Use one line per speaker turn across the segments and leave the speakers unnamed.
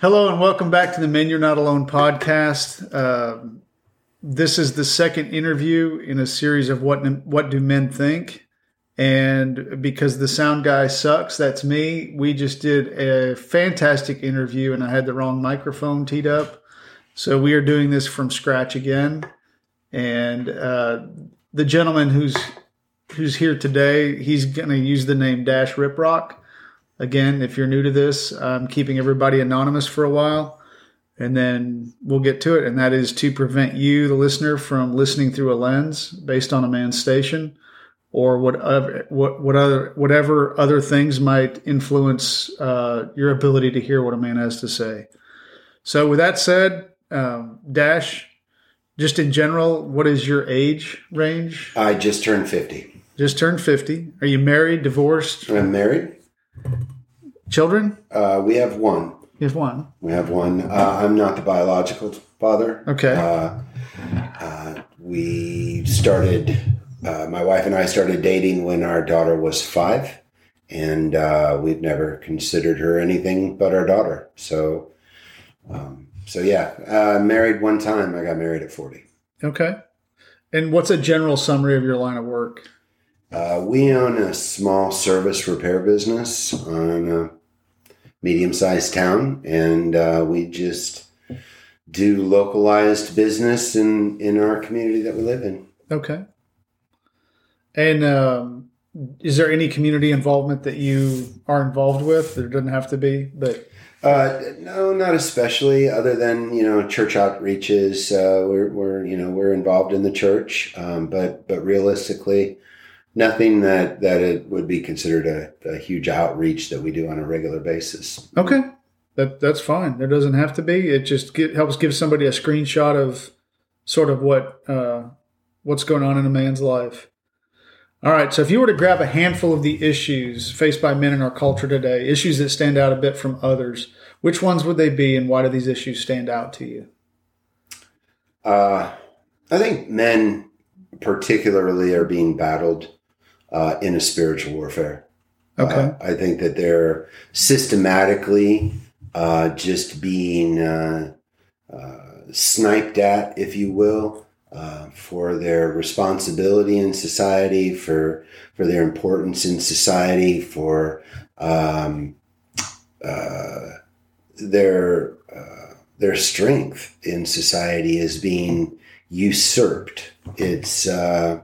Hello and welcome back to the Men You're Not Alone podcast. Uh, this is the second interview in a series of what what do men think, and because the sound guy sucks, that's me. We just did a fantastic interview, and I had the wrong microphone teed up, so we are doing this from scratch again. And uh, the gentleman who's who's here today, he's going to use the name Dash Riprock. Again, if you're new to this, I'm keeping everybody anonymous for a while and then we'll get to it. And that is to prevent you, the listener, from listening through a lens based on a man's station or whatever, what, what other, whatever other things might influence uh, your ability to hear what a man has to say. So, with that said, um, Dash, just in general, what is your age range?
I just turned 50.
Just turned 50. Are you married, divorced?
I'm married.
Children?
Uh, we have one.
You have one.
We have one. Uh, I'm not the biological father.
Okay.
Uh, uh we started, uh, my wife and I started dating when our daughter was five, and uh, we've never considered her anything but our daughter. So, um, so yeah, married one time. I got married at 40.
Okay. And what's a general summary of your line of work?
we own a small service repair business on a medium sized town, and uh, we just do localized business in in our community that we live in.
Okay. And um, is there any community involvement that you are involved with? There doesn't have to be, but
uh, no, not especially. Other than you know, church outreaches, uh, we're we're you know we're involved in the church, um, but but realistically, nothing that that it would be considered a, a, huge outreach that we do on a regular basis.
Okay, that that's fine. There doesn't have to be. It just get, helps give somebody a screenshot of sort of what uh, what's going on in a man's life. All right. So if you were to grab a handful of the issues faced by men in our culture today, issues that stand out a bit from others, which ones would they be, and why do these issues stand out to you?
Uh, I think men particularly are being battled uh, in a spiritual warfare.
Okay. Uh,
I think that they're systematically uh, just being uh, uh, sniped at, if you will, uh, for their responsibility in society, for for their importance in society, for um, their their strength in society is being usurped. It's uh,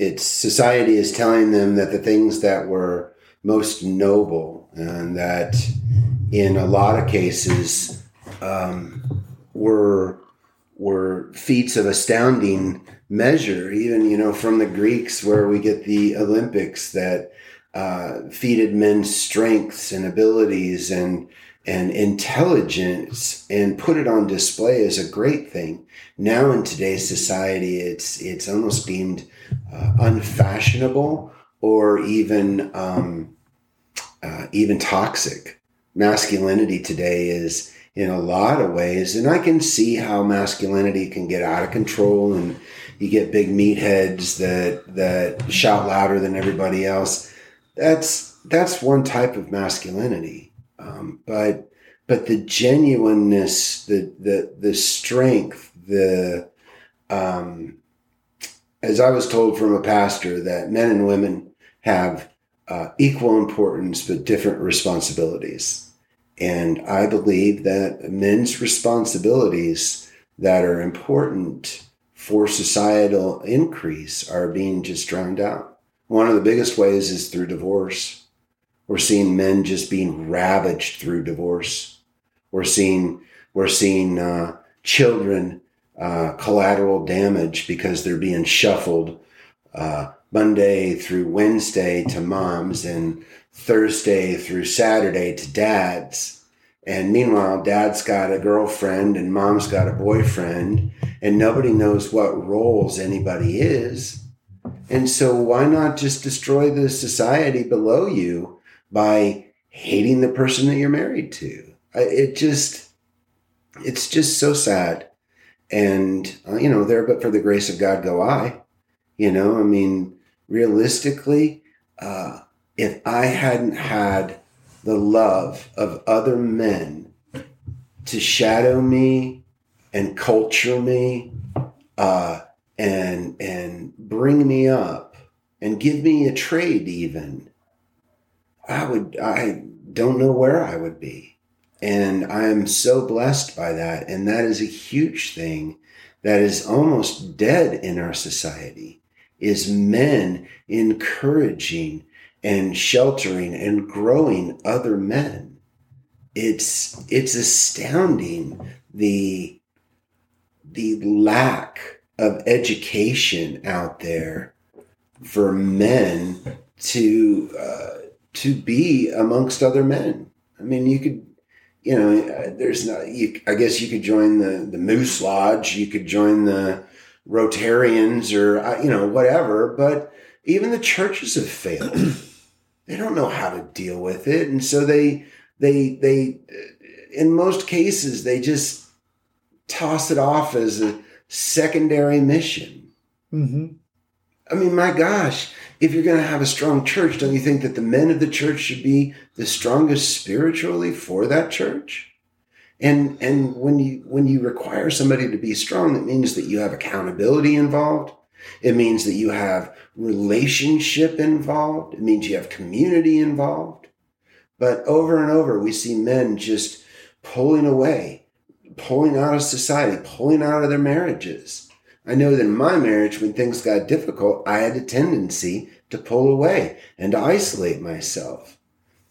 it's society is telling them that the things that were most noble and that in a lot of cases um, were were feats of astounding measure. Even you know from the greeks where we get the olympics that uh, feated men's strengths and abilities and and intelligence and put it on display as a great thing. Now in today's society it's it's almost deemed uh, unfashionable or even um, uh, even toxic. Masculinity today is in a lot of ways, and I can see how masculinity can get out of control, and you get big meatheads that that shout louder than everybody else. That's that's one type of masculinity, um, but but the genuineness, the the the strength, the um, as I was told from a pastor, that men and women have uh, equal importance but different responsibilities. And I believe that men's responsibilities that are important for societal increase are being just drowned out. One of the biggest ways is through divorce. We're seeing men just being ravaged through divorce. We're seeing we're seeing uh, children uh, collateral damage because they're being shuffled uh, Monday through Wednesday to moms and Thursday through Saturday to dads. And meanwhile, dad's got a girlfriend and mom's got a boyfriend, and nobody knows what roles anybody is. And so, why not just destroy the society below you by hating the person that you're married to? It just, it's just so sad and, uh, you know, there but for the grace of God go I. You know, I mean, realistically, uh, if I hadn't had the love of other men to shadow me and culture me uh, and and bring me up and give me a trade even i would i don't know where i would be and i am so blessed by that and that is a huge thing that is almost dead in our society is men encouraging and sheltering and growing other men it's it's astounding the the lack of education out there for men to uh, to be amongst other men. I mean, you could, you know, uh, there's not. You, I guess you could join the the Moose Lodge. You could join the Rotarians, or uh, you know, whatever. But even the churches have failed. they don't know how to deal with it, and so they they they in most cases they just toss it off as a secondary mission.
Mm-hmm.
I mean, my gosh, if you're going to have a strong church, don't you think that the men of the church should be the strongest spiritually for that church? And and when you when you require somebody to be strong, that means that you have accountability involved. It means that you have relationship involved. It means you have community involved. But over and over, we see men just pulling away pulling out of society, pulling out of their marriages. I know that in my marriage, when things got difficult, I had a tendency to pull away and to isolate myself.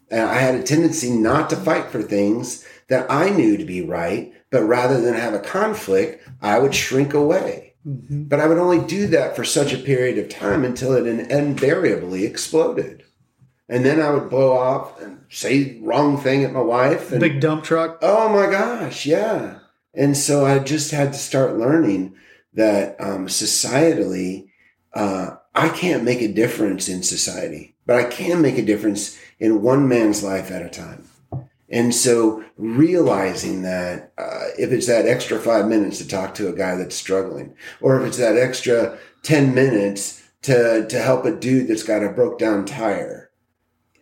And I had a tendency not to fight for things that I knew to be right, but rather than have a conflict, I would shrink away. Mm-hmm. But I would only do that for such a period of time until it invariably exploded. And then I would blow off and say wrong thing at my wife. And,
Big dump truck.
Oh my gosh, yeah. And so I just had to start learning that um, societally, uh, I can't make a difference in society, but I can make a difference in one man's life at a time. And so realizing that uh, if it's that extra five minutes to talk to a guy that's struggling, or if it's that extra 10 minutes to, to help a dude that's got a broke down tire,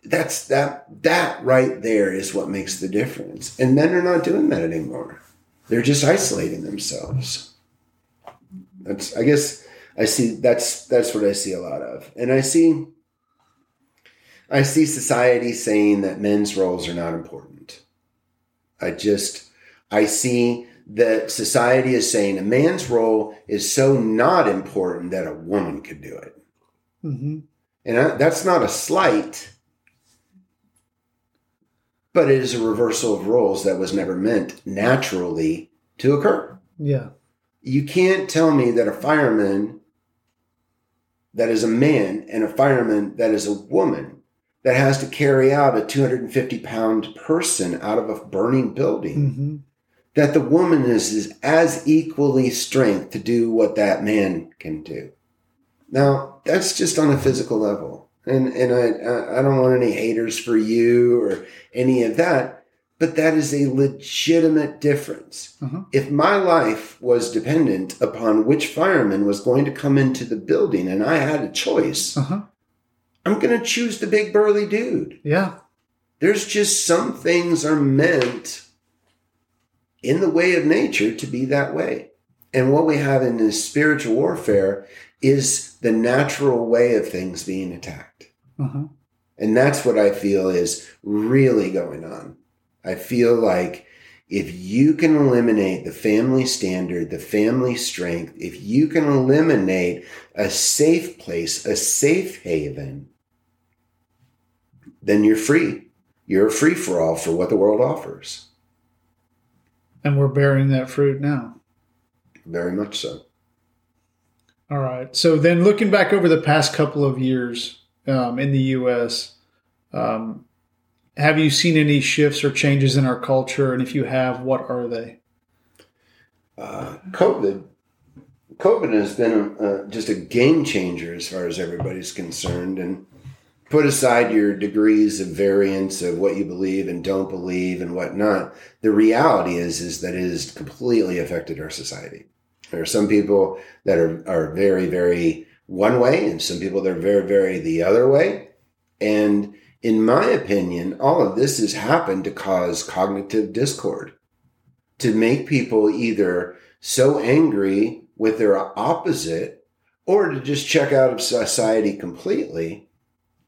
that's that that right there is what makes the difference. And men are not doing that anymore. They're just isolating themselves. That's I guess I see that's that's what I see a lot of. And I see I see society saying that men's roles are not important. I just I see that society is saying a man's role is so not important that a woman could do it. Mm-hmm. And I, that's not a slight but it is a reversal of roles that was never meant naturally to occur.
Yeah.
You can't tell me that a fireman that is a man and a fireman that is a woman that has to carry out a 250 pound person out of a burning building. Mm-hmm. That the woman is, is as equally strength to do what that man can do. Now, that's just on a physical level and and I I don't want any haters for you or any of that, but that is a legitimate difference. Uh-huh. If my life was dependent upon which fireman was going to come into the building, and I had a choice, uh-huh. I'm going to choose the big burly dude.
Yeah,
there's just some things are meant in the way of nature to be that way. And what we have in this spiritual warfare is the natural way of things being attacked. Uh-huh. And that's what I feel is really going on. I feel like if you can eliminate the family standard, the family strength, if you can eliminate a safe place, a safe haven, then you're free. You're a free for all for what the world offers.
And we're bearing that fruit now.
Very much so.
All right. So then, looking back over the past couple of years um, in the U.S., um, have you seen any shifts or changes in our culture? And if you have, what are they?
Uh, COVID. COVID has been a, just a game changer as far as everybody's concerned. And put aside your degrees of variance of what you believe and don't believe and whatnot. The reality is is that it has completely affected our society. There are some people that are, are very, very one way and some people that are very, very the other way. And in my opinion, all of this has happened to cause cognitive discord. to make people either so angry with their opposite or to just check out of society completely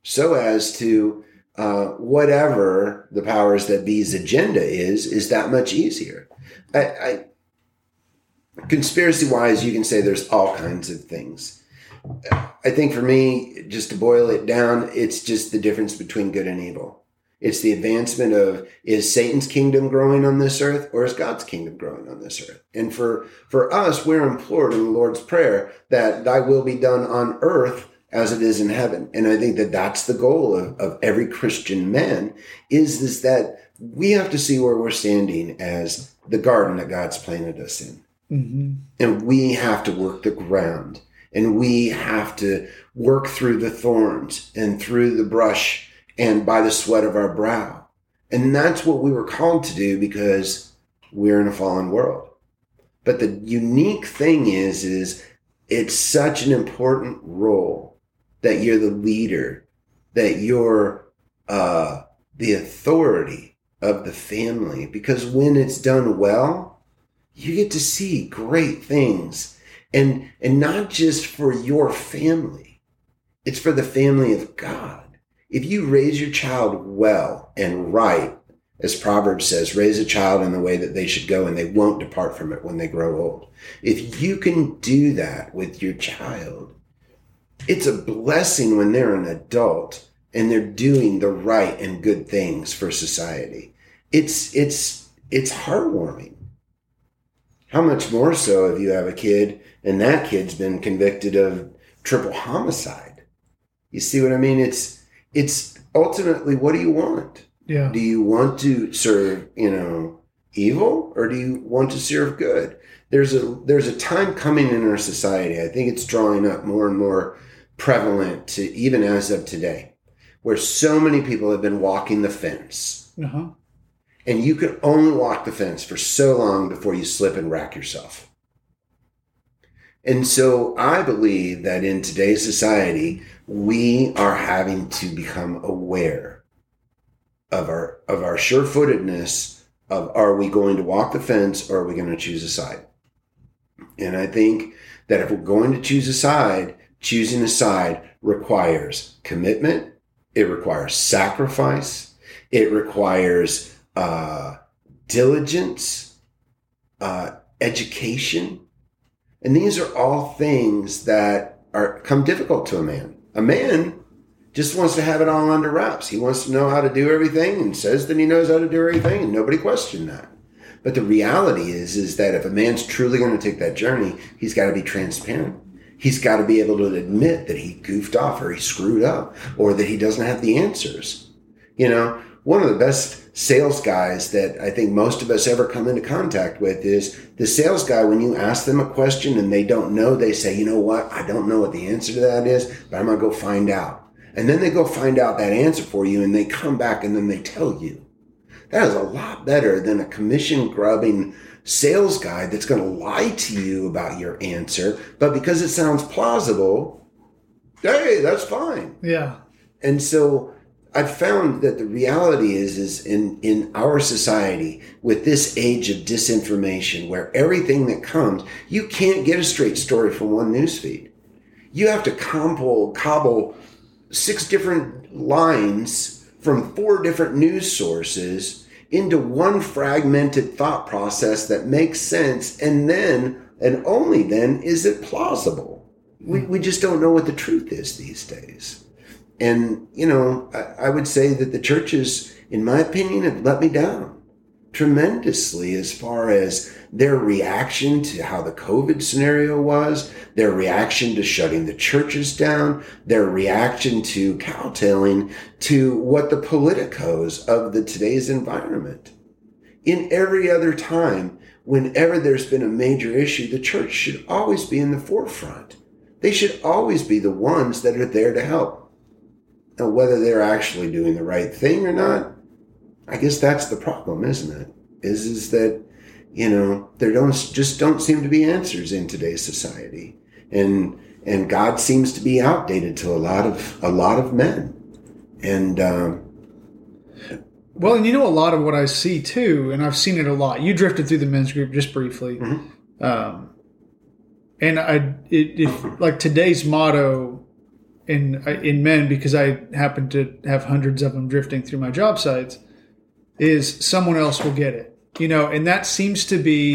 so as to uh, whatever the powers that be's agenda is is that much easier I, I conspiracy wise you can say there's all kinds of things i think for me just to boil it down it's just the difference between good and evil it's the advancement of is Satan's kingdom growing on this earth or is God's kingdom growing on this earth? And for, for us, we're implored in the Lord's Prayer that thy will be done on earth as it is in heaven. And I think that that's the goal of, of every Christian man is, is that we have to see where we're standing as the garden that God's planted us in. Mm-hmm. And we have to work the ground and we have to work through the thorns and through the brush and by the sweat of our brow. And that's what we were called to do because we're in a fallen world. But the unique thing is, is it's such an important role that you're the leader, that you're uh, the authority of the family. Because when it's done well, you get to see great things. And, and not just for your family, it's for the family of God. If you raise your child well and right, as Proverbs says, raise a child in the way that they should go and they won't depart from it when they grow old. If you can do that with your child, it's a blessing when they're an adult and they're doing the right and good things for society. It's, it's, it's heartwarming. How much more so if you have a kid and that kid's been convicted of triple homicide? You see what I mean? It's, it's ultimately what do you want?
Yeah.
Do you want to serve, you know, evil or do you want to serve good? There's a there's a time coming in our society. I think it's drawing up more and more prevalent to even as of today, where so many people have been walking the fence. Uh-huh. And you can only walk the fence for so long before you slip and rack yourself. And so I believe that in today's society, we are having to become aware of our of our sure-footedness of are we going to walk the fence or are we going to choose a side? And i think that if we're going to choose a side choosing a side requires commitment it requires sacrifice it requires uh, diligence uh, education and these are all things that are come difficult to a man a man just wants to have it all under wraps. He wants to know how to do everything and says that he knows how to do everything and nobody questioned that. But the reality is, is that if a man's truly going to take that journey, he's got to be transparent. He's got to be able to admit that he goofed off or he screwed up or that he doesn't have the answers. You know, one of the best sales guys that I think most of us ever come into contact with is the sales guy. When you ask them a question and they don't know, they say, you know what? I don't know what the answer to that is, but I'm going to go find out. And then they go find out that answer for you and they come back and then they tell you. That is a lot better than a commission grubbing sales guy that's going to lie to you about your answer, but because it sounds plausible, hey, that's fine.
Yeah.
And so I've found that the reality is, is in, in our society with this age of disinformation where everything that comes, you can't get a straight story from one newsfeed. You have to cobble, cobble six different lines from four different news sources into one fragmented thought process that makes sense. And then, and only then, is it plausible. We, we just don't know what the truth is these days. And, you know, I, I would say that the churches, in my opinion, have let me down tremendously as far as their reaction to how the COVID scenario was, their reaction to shutting the churches down, their reaction to cowtailing to what the politicos of the today's environment. In every other time, whenever there's been a major issue, the church should always be in the forefront. They should always be the ones that are there to help. Now, whether they're actually doing the right thing or not, I guess that's the problem, isn't it? Is is that you know there don't just don't seem to be answers in today's society, and and God seems to be outdated to a lot of a lot of men, and um,
Well, and you know a lot of what I see too, and I've seen it a lot. You drifted through the men's group just briefly,
Mhm.
um, and I it, if like today's motto in in men because I happen to have hundreds of them drifting through my job sites is someone else will get it, you know, and that seems to be.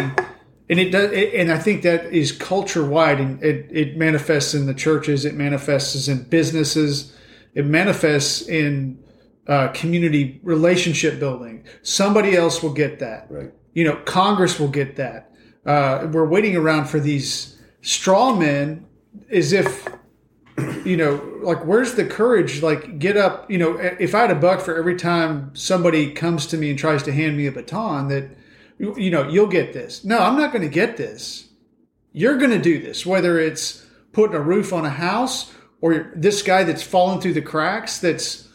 And it does, and I think that is culture wide, and it, it manifests in the churches, it manifests in businesses, it manifests in uh, community relationship building. Somebody else will get that.
Right.
You know, Congress will get that. Uh, we're waiting around for these straw men as if, you know, like, where's the courage? Like, get up. You know, if I had a buck for every time somebody comes to me and tries to hand me a baton, that, you know, you'll get this. No, I'm not going to get this. You're going to do this, whether it's putting a roof on a house or this guy that's fallen through the cracks that's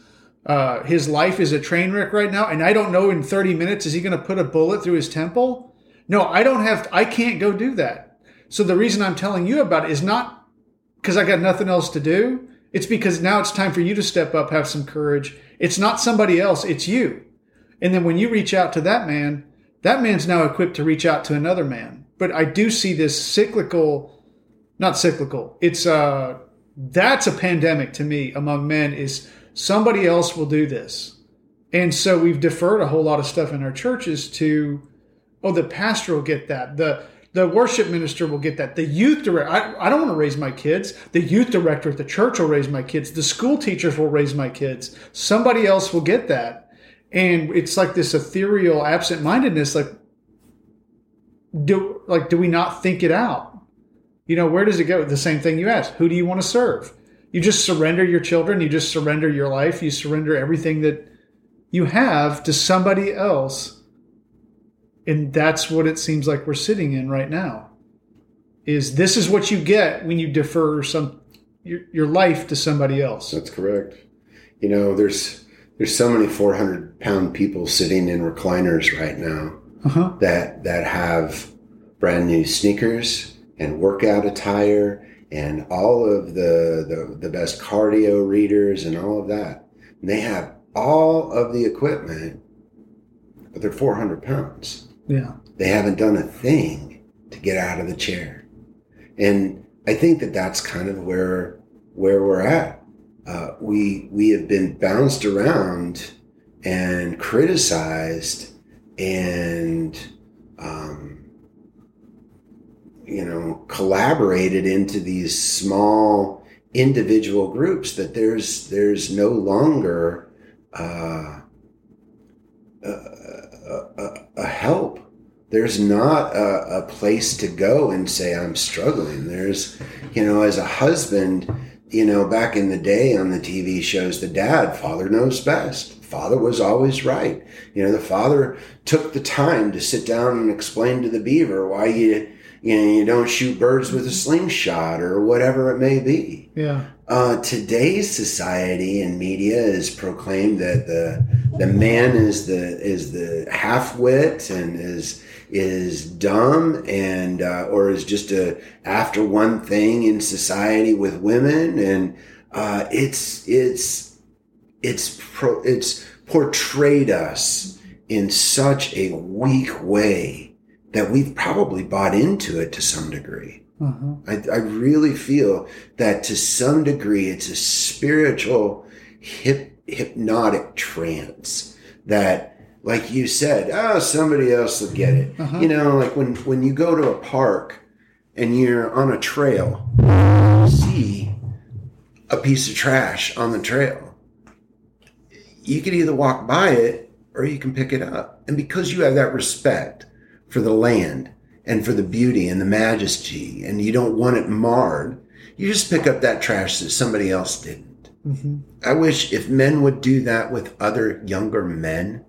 uh, his life is a train wreck right now, and I don't know in 30 minutes is he going to put a bullet through his temple? No, I don't have. I can't go do that. So the reason I'm telling you about it is not because I got nothing else to do. It's because now it's time for you to step up, have some courage. It's not somebody else. It's you. And then when you reach out to that man, that man's now equipped to reach out to another man. But I do see this cyclical, not cyclical. It's uh that's a pandemic to me among men is somebody else will do this. And so we've deferred a whole lot of stuff in our churches to, oh, the pastor will get that. The the worship minister will get that. The youth director, I, I don't want to raise my kids. The youth director at the church will raise my kids. The school teachers will raise my kids. Somebody else will get that. And it's like this ethereal absent mindedness. Like, do like do we not think it out? You know, where does it go? The same thing you asked. Who do you want to serve? You just surrender your children, you just surrender your life, you surrender everything that you have to somebody else. And that's what it seems like we're sitting in right now. Is this is what you get when you defer some your, your life to somebody else.
That's correct. You know, there's there's so many 400 pound people sitting in recliners right now
Uh-huh.
that that have brand new sneakers and workout attire and all of the, the the best cardio readers and all of that. And they have all of the equipment, but they're 400 pounds.
Yeah.
They haven't done a thing to get out of the chair. And I think that that's kind of where where we're at. Uh, we we have been bounced around and criticized and um, you know collaborated into these small individual groups that there's there's no longer uh, a, a, a help. There's not a, a place to go and say i'm struggling. There's you know as a husband you know back in the day on the tv shows the dad father knows best. Father was always right. You know the father took the time to sit down and explain to the beaver why you you know you don't shoot birds with a slingshot or whatever it may be.
Yeah.
uh, today's society and media has proclaimed that the the man is the is the half wit and is is dumb and uh, or is just a after one thing in society with women and uh, it's it's it's pro, it's portrayed us in such a weak way that we've probably bought into it to some degree.
Uh-huh.
I, I really feel that to some degree it's a spiritual hip, hypnotic trance that like you said oh somebody else will get it
Uh-huh.
you know like when when you go to a park and you're on a trail you see a piece of trash on the trail you can either walk by it or you can pick it up and because you have that respect for the land and for the beauty and the majesty, and you don't want it marred, you just pick up that trash that somebody else didn't.
Hmm
I wish if men would do that with other younger men,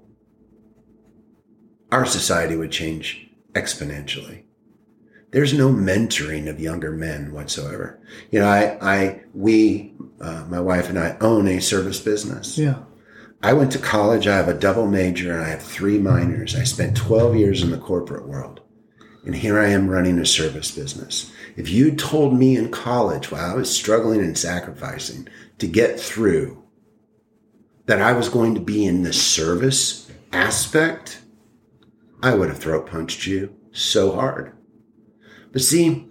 our society would change exponentially. There's no mentoring of younger men whatsoever. You know, I, I, we, uh, my wife and I own a service business.
Yeah.
I went to college. I have a double major and I have three minors. I spent 12 years in the corporate world. And here I am running a service business. If you'd told me in college while I was struggling and sacrificing to get through that I was going to be in the service aspect, I would have throat punched you so hard. But see,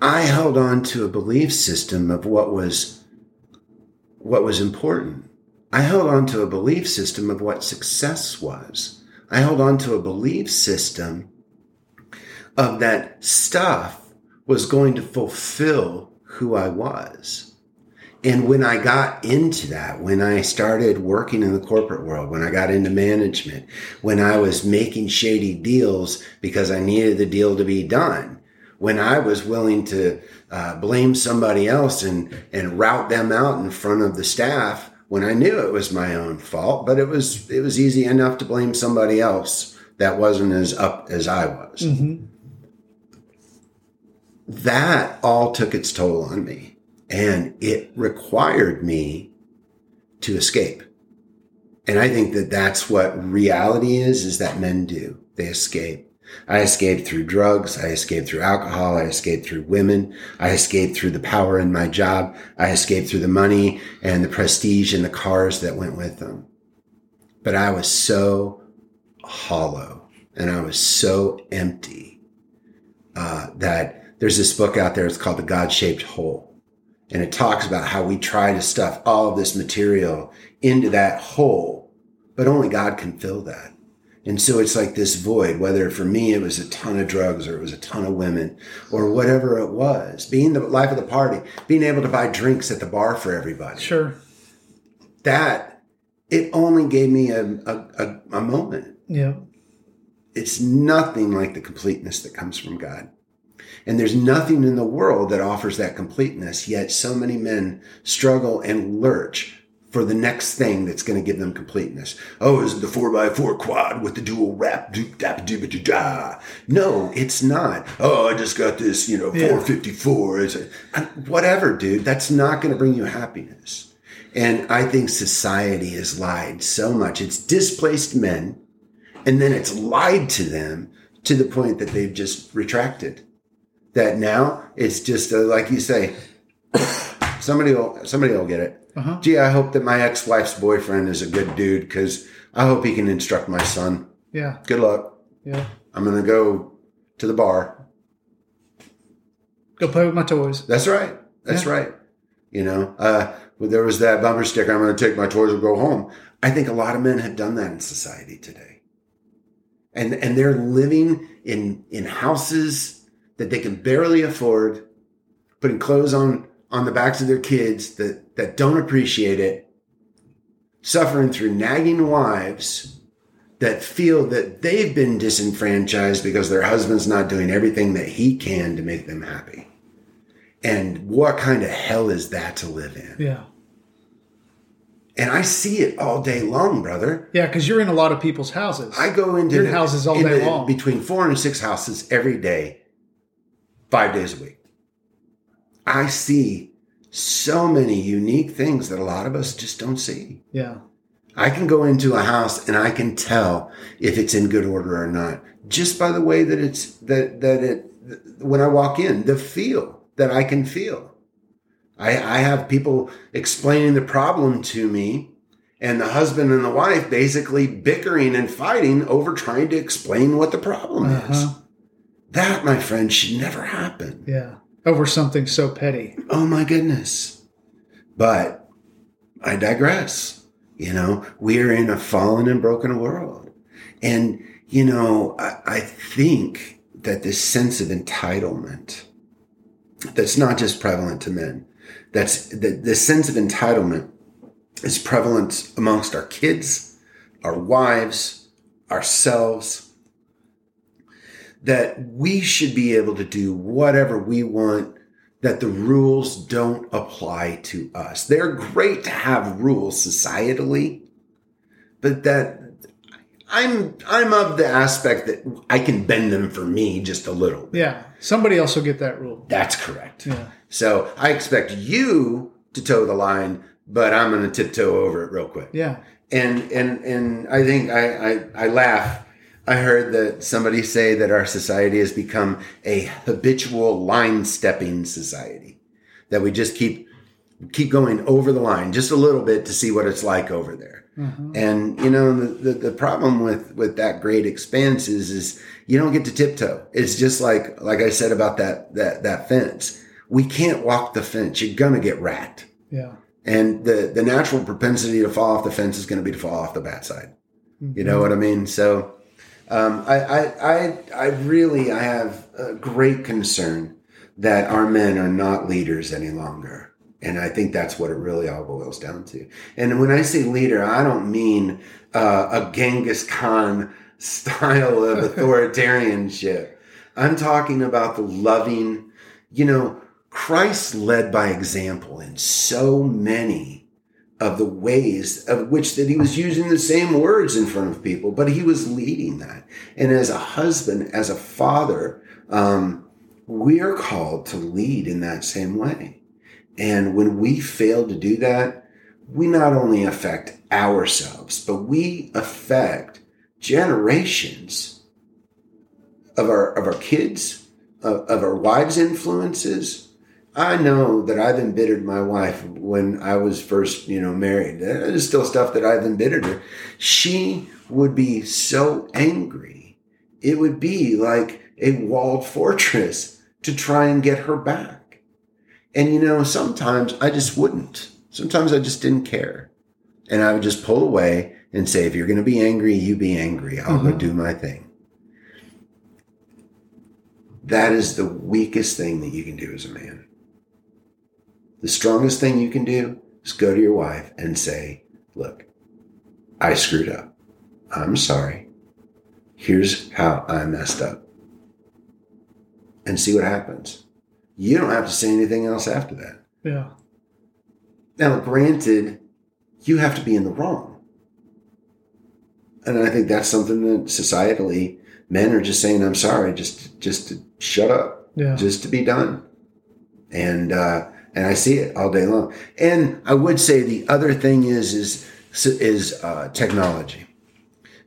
I held on to a belief system of what was what was important. I held on to a belief system of what success was. I held on to a belief system of that stuff was going to fulfill who I was. And when I got into that, when I started working in the corporate world, when I got into management, when I was making shady deals because I needed the deal to be done, when I was willing to uh, blame somebody else and, and route them out in front of the staff when I knew it was my own fault, but it was, it was easy enough to blame somebody else that wasn't as up as I was.
Mm-hmm.
That all took its toll on me and it required me to escape. And I think that that's what reality is, is that men do. They escape. I escaped through drugs. I escaped through alcohol. I escaped through women. I escaped through the power in my job. I escaped through the money and the prestige and the cars that went with them. But I was so hollow and I was so empty uh, that there's this book out there. It's called The God Shaped Hole. And it talks about how we try to stuff all of this material into that hole, but only God can fill that. And so it's like this void, whether for me it was a ton of drugs or it was a ton of women or whatever it was, being the life of the party, being able to buy drinks at the bar for everybody.
Sure.
That it only gave me a, a, a, a moment.
Yeah.
It's nothing like the completeness that comes from God. And there's nothing in the world that offers that completeness, yet so many men struggle and lurch for the next thing that's going to give them completeness. Oh, is it the 4x4 quad with the dual wrap? Doop, dap, doop, doop, da. No, it's not. Oh, I just got this, you know, 454. It's a, whatever, dude. That's not going to bring you happiness. And I think society has lied so much. It's displaced men and then it's lied to them to the point that they've just retracted. That now it's just a, like you say, somebody will somebody will get it.
Uh-huh.
Gee, I hope that my ex-wife's boyfriend is a good dude because I hope he can instruct my son.
Yeah.
Good luck.
Yeah.
I'm gonna go to the bar.
Go play with my toys.
That's right. That's
Yeah.
right. You know, uh, well, there was that bumper sticker. I'm going to take my toys and go home. I think a lot of men have done that in society today, and and they're living in in houses that they can barely afford, putting clothes on on the backs of their kids that that don't appreciate it, suffering through nagging wives that feel that they've been disenfranchised because their husband's not doing everything that he can to make them happy. And what kind of hell is that to live in?
Yeah.
And I see it all day long, brother.
Yeah, because you're in a lot of people's houses.
I go into
Your houses all day long.
between four and six houses every day, five days a week. I see so many unique things that a lot of us just don't see.
yeah.
I can go into a house and I can tell if it's in good order or not just by the way that it's that that it when I walk in, the feel that I can feel. I, I have people explaining the problem to me, and the husband and the wife basically bickering and fighting over trying to explain what the problem
uh-huh. is.
That, my friend, should never happen.
Yeah. Over something so petty.
Oh my goodness. But I digress. You know, we are in a fallen and broken world. And, you know, I, I think that this sense of entitlement that's not just prevalent to men, that's the, the sense of entitlement is prevalent amongst our kids, our wives, ourselves, that we should be able to do whatever we want that the rules don't apply to us. They're great to have rules societally, but that I'm I'm of the aspect that I can bend them for me just a little.
Yeah. Somebody else will get that rule.
That's correct.
Yeah.
So I expect you to toe the line, but I'm going to tiptoe over it real quick.
Yeah.
And and and I think I, I I laugh. I heard that somebody say that our society has become a habitual line stepping society. That we just keep keep going over the line just a little bit to see what it's like over there. Mm-hmm. And you know the, the, the problem with with that great expanse is is you don't get to tiptoe. It's just like like I said about that that that fence. We can't walk the fence. You're gonna get racked.
Yeah.
And the the natural propensity to fall off the fence is going to be to fall off the bad side. Mm-hmm. You know what I mean? So um, I, I I I really I have a great concern that our men are not leaders any longer. And I think that's what it really all boils down to. And when I say leader, I don't mean uh, a Genghis Khan style of authoritarianship. I'm talking about the loving, you know, Christ led by example in so many of the ways of which that he was using the same words in front of people, but he was leading that. And as a husband, as a father, um, we are called to lead in that same way. And when we fail to do that, we not only affect ourselves, but we affect generations of our of our kids, of, of our wives' influences. I know that I've embittered my wife when I was first, you know, married. There's still stuff that I've embittered her. She would be so angry. It would be like a walled fortress to try and get her back. And you know, sometimes I just wouldn't. Sometimes I just didn't care. And I would just pull away and say, if you're going to be angry, you be angry. I'll mm-hmm. go do my thing. That is the weakest thing that you can do as a man. The strongest thing you can do is go to your wife and say, look, I screwed up. I'm sorry. Here's how I messed up. And see what happens you don't have to say anything else after that.
Yeah.
Now, granted, you have to be in the wrong. And I think that's something that societally men are just saying, I'm sorry, just just to shut up.
Yeah.
Just to be done. And uh and I see it all day long. And I would say the other thing is is is uh, technology.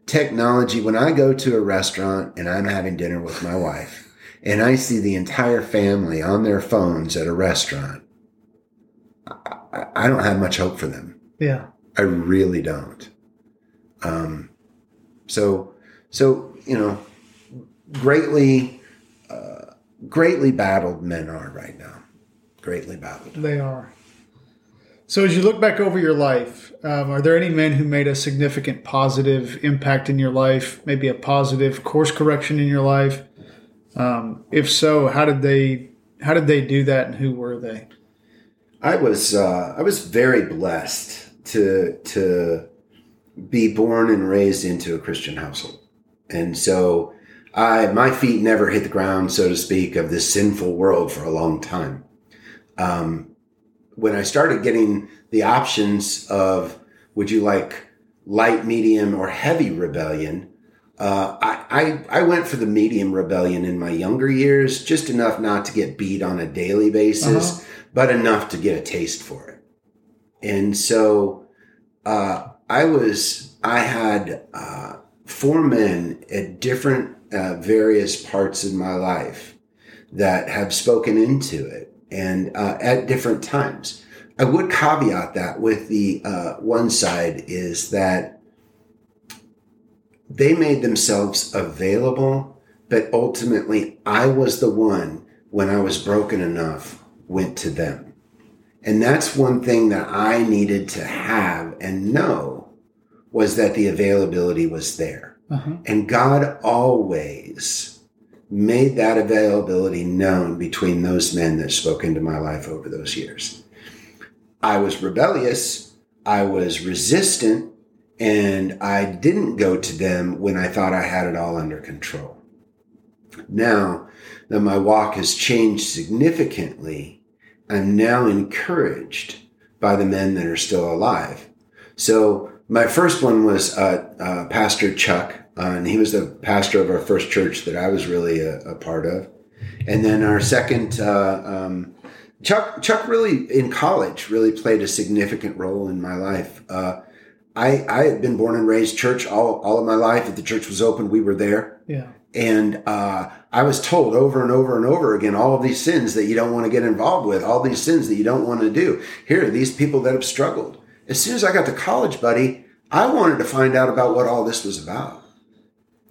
Technology. When I go to a restaurant and I'm having dinner with my wife, and I see the entire family on their phones at a restaurant, I, I don't have much hope for them.
Yeah.
I really don't. Um, so, so, you know, greatly, uh, greatly battled men are right now. Greatly battled.
They are. So, as you look back over your life, um, are there any men who made a significant positive impact in your life? Maybe a positive course correction in your life? Um, if so, how did they how did they do that, and who were they?
I was uh, I was very blessed to to be born and raised into a Christian household, and so I my feet never hit the ground, so to speak, of this sinful world for a long time. Um, when I started getting the options of would you like light, medium, or heavy rebellion, uh, I, I, I went for the medium rebellion in my younger years, just enough not to get beat on a daily basis, uh-huh. but enough to get a taste for it. And so uh, I was I had uh, four men at different uh, various parts in my life that have spoken into it, and uh, at different times. I would caveat that with the uh, one side is that they made themselves available, but ultimately I was the one when I was broken enough went to them. And that's one thing that I needed to have and know was that the availability was there. Uh-huh. And God always made that availability known between those men that spoke into my life over those years. I was rebellious. I was resistant and I didn't go to them when I thought I had it all under control. Now that my walk has changed significantly, I'm now encouraged by the men that are still alive. So my first one was uh, uh, Pastor Chuck, uh, and he was the pastor of our first church that I was really a, a part of. And then our second, uh, um, Chuck, Chuck really in college really played a significant role in my life. Uh, I, I had been born and raised church all, all of my life. If the church was open, we were there.
Yeah.
And uh, I was told over and over and over again all of these sins that you don't want to get involved with, all these sins that you don't want to do. Here are these people that have struggled. As soon as I got to college, buddy, I wanted to find out about what all this was about.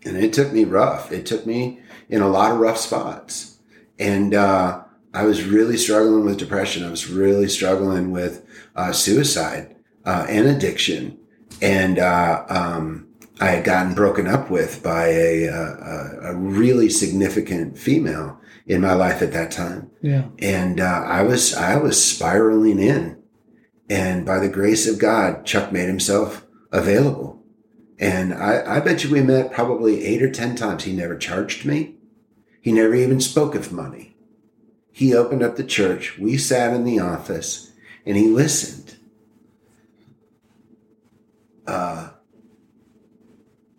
And it took me rough. It took me in a lot of rough spots. And uh, I was really struggling with depression. I was really struggling with uh, suicide uh, and addiction. And uh, um, I had gotten broken up with by a, a, a, really significant female in my life at that time.
Yeah.
And uh, I was I was spiraling in. And by the grace of God, Chuck made himself available. And I, I bet you we met probably eight or 10 times. He never charged me. He never even spoke of money. He opened up the church. We sat in the office and he listened. Uh,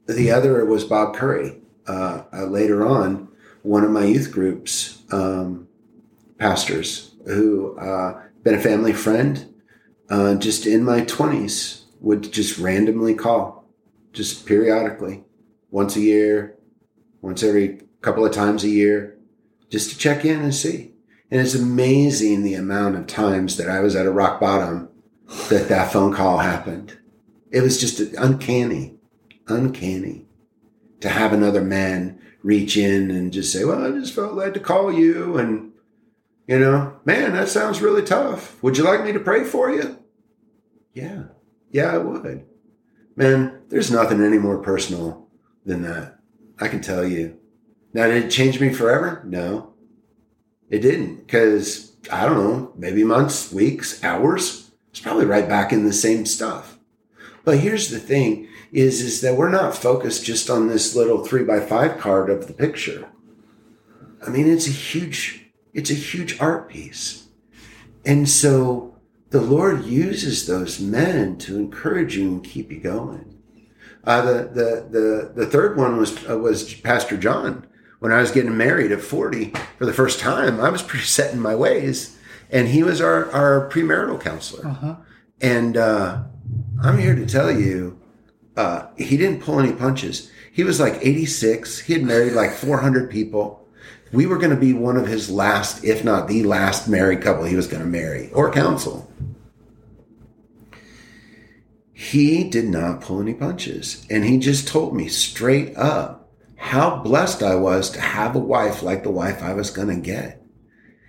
the other was Bob Curry. Uh, uh, later on, one of my youth groups um, pastors who uh, been a family friend, uh, just in my twenties, would just randomly call, just periodically, once a year, once every couple of times a year, just to check in and see. And it's amazing the amount of times that I was at a rock bottom that that phone call happened. It was just uncanny, uncanny to have another man reach in and just say, Well, I just felt led to call you. And, you know, man, that sounds really tough. Would you like me to pray for you? Yeah. Yeah, I would. Man, there's nothing any more personal than that. I can tell you. Now, did it change me forever? No, it didn't. Because I don't know, maybe months, weeks, hours. It's probably right back in the same stuff. But here's the thing is, is that we're not focused just on this little three by five card of the picture. I mean, it's a huge, it's a huge art piece. And so the Lord uses those men to encourage you and keep you going. Uh, the, the, the, the third one was, uh, was Pastor John. When I was getting married at 40 for the first time, I was pretty set in my ways. And he was our, our premarital counselor.
Uh-huh.
And uh, I'm here to tell you uh, he didn't pull any punches. He was like 86. He had married like 400 people. We were going to be one of his last, if not the last married couple he was going to marry or counsel. He did not pull any punches. And he just told me straight up how blessed I was to have a wife like the wife I was going to get.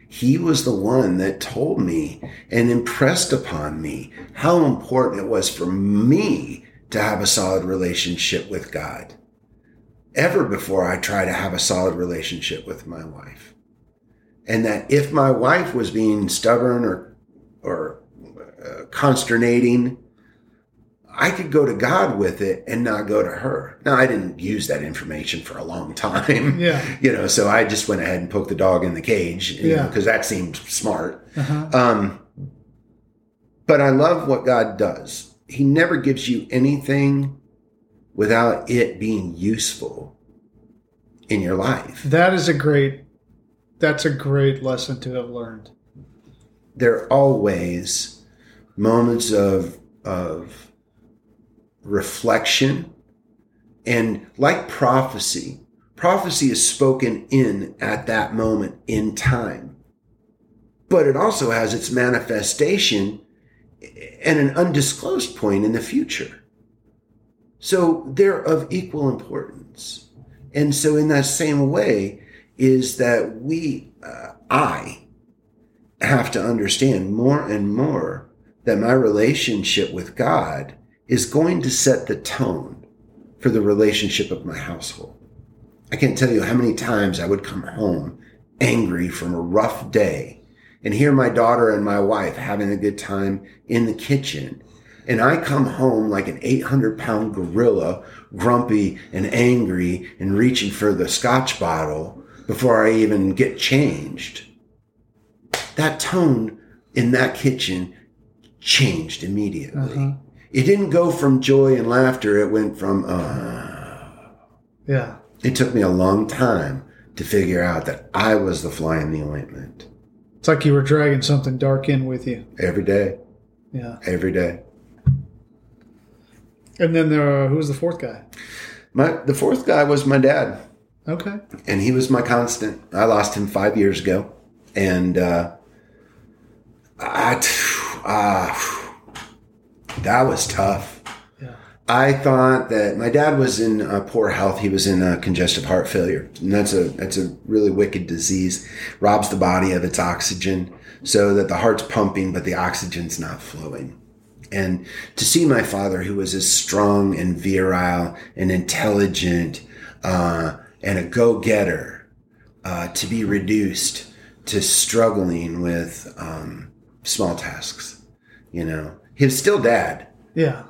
He was the one that told me and impressed upon me how important it was for me to have a solid relationship with God ever before I try to have a solid relationship with my wife. And that if my wife was being stubborn or, or uh, consternating, I could go to God with it and not go to her. Now, I didn't use that information for a long time.
Yeah.
You know, so I just went ahead and poked the dog in the cage,
Yeah.
because that seemed smart.
Uh-huh.
Um, but I love what God does. He never gives you anything without it being useful in your life.
That is a great. That's a great lesson to have learned.
There are always moments of of reflection and like prophecy prophecy is spoken in at that moment in time but it also has its manifestation at an undisclosed point in the future so they're of equal importance and so in that same way is that we uh, i have to understand more and more that my relationship with God is going to set the tone for the relationship of my household. I can't tell you how many times I would come home angry from a rough day and hear my daughter and my wife having a good time in the kitchen. And I come home like an 800 pound gorilla, grumpy and angry and reaching for the scotch bottle before I even get changed that tone in that kitchen changed immediately.
Uh-huh.
It didn't go from joy and laughter. It went from, uh,
Yeah.
it took me a long time to figure out that I was the fly in the ointment
It's like you were dragging something dark in with you.
every day,
Yeah.
every day.
And then there, who was the fourth guy?
My, the fourth guy was my dad.
Okay.
and he was my constant. I lost him five years ago, and uh, I, uh, that was tough.
Yeah.
I thought that my dad was in uh, poor health. He was in uh, congestive heart failure, and that's a that's a really wicked disease. Robs the body of its oxygen, so that the heart's pumping, but the oxygen's not flowing. And to see my father, who was as strong and virile and intelligent uh, and a go-getter, uh, to be reduced to struggling with um, small tasks, you know, he was still dad.
Yeah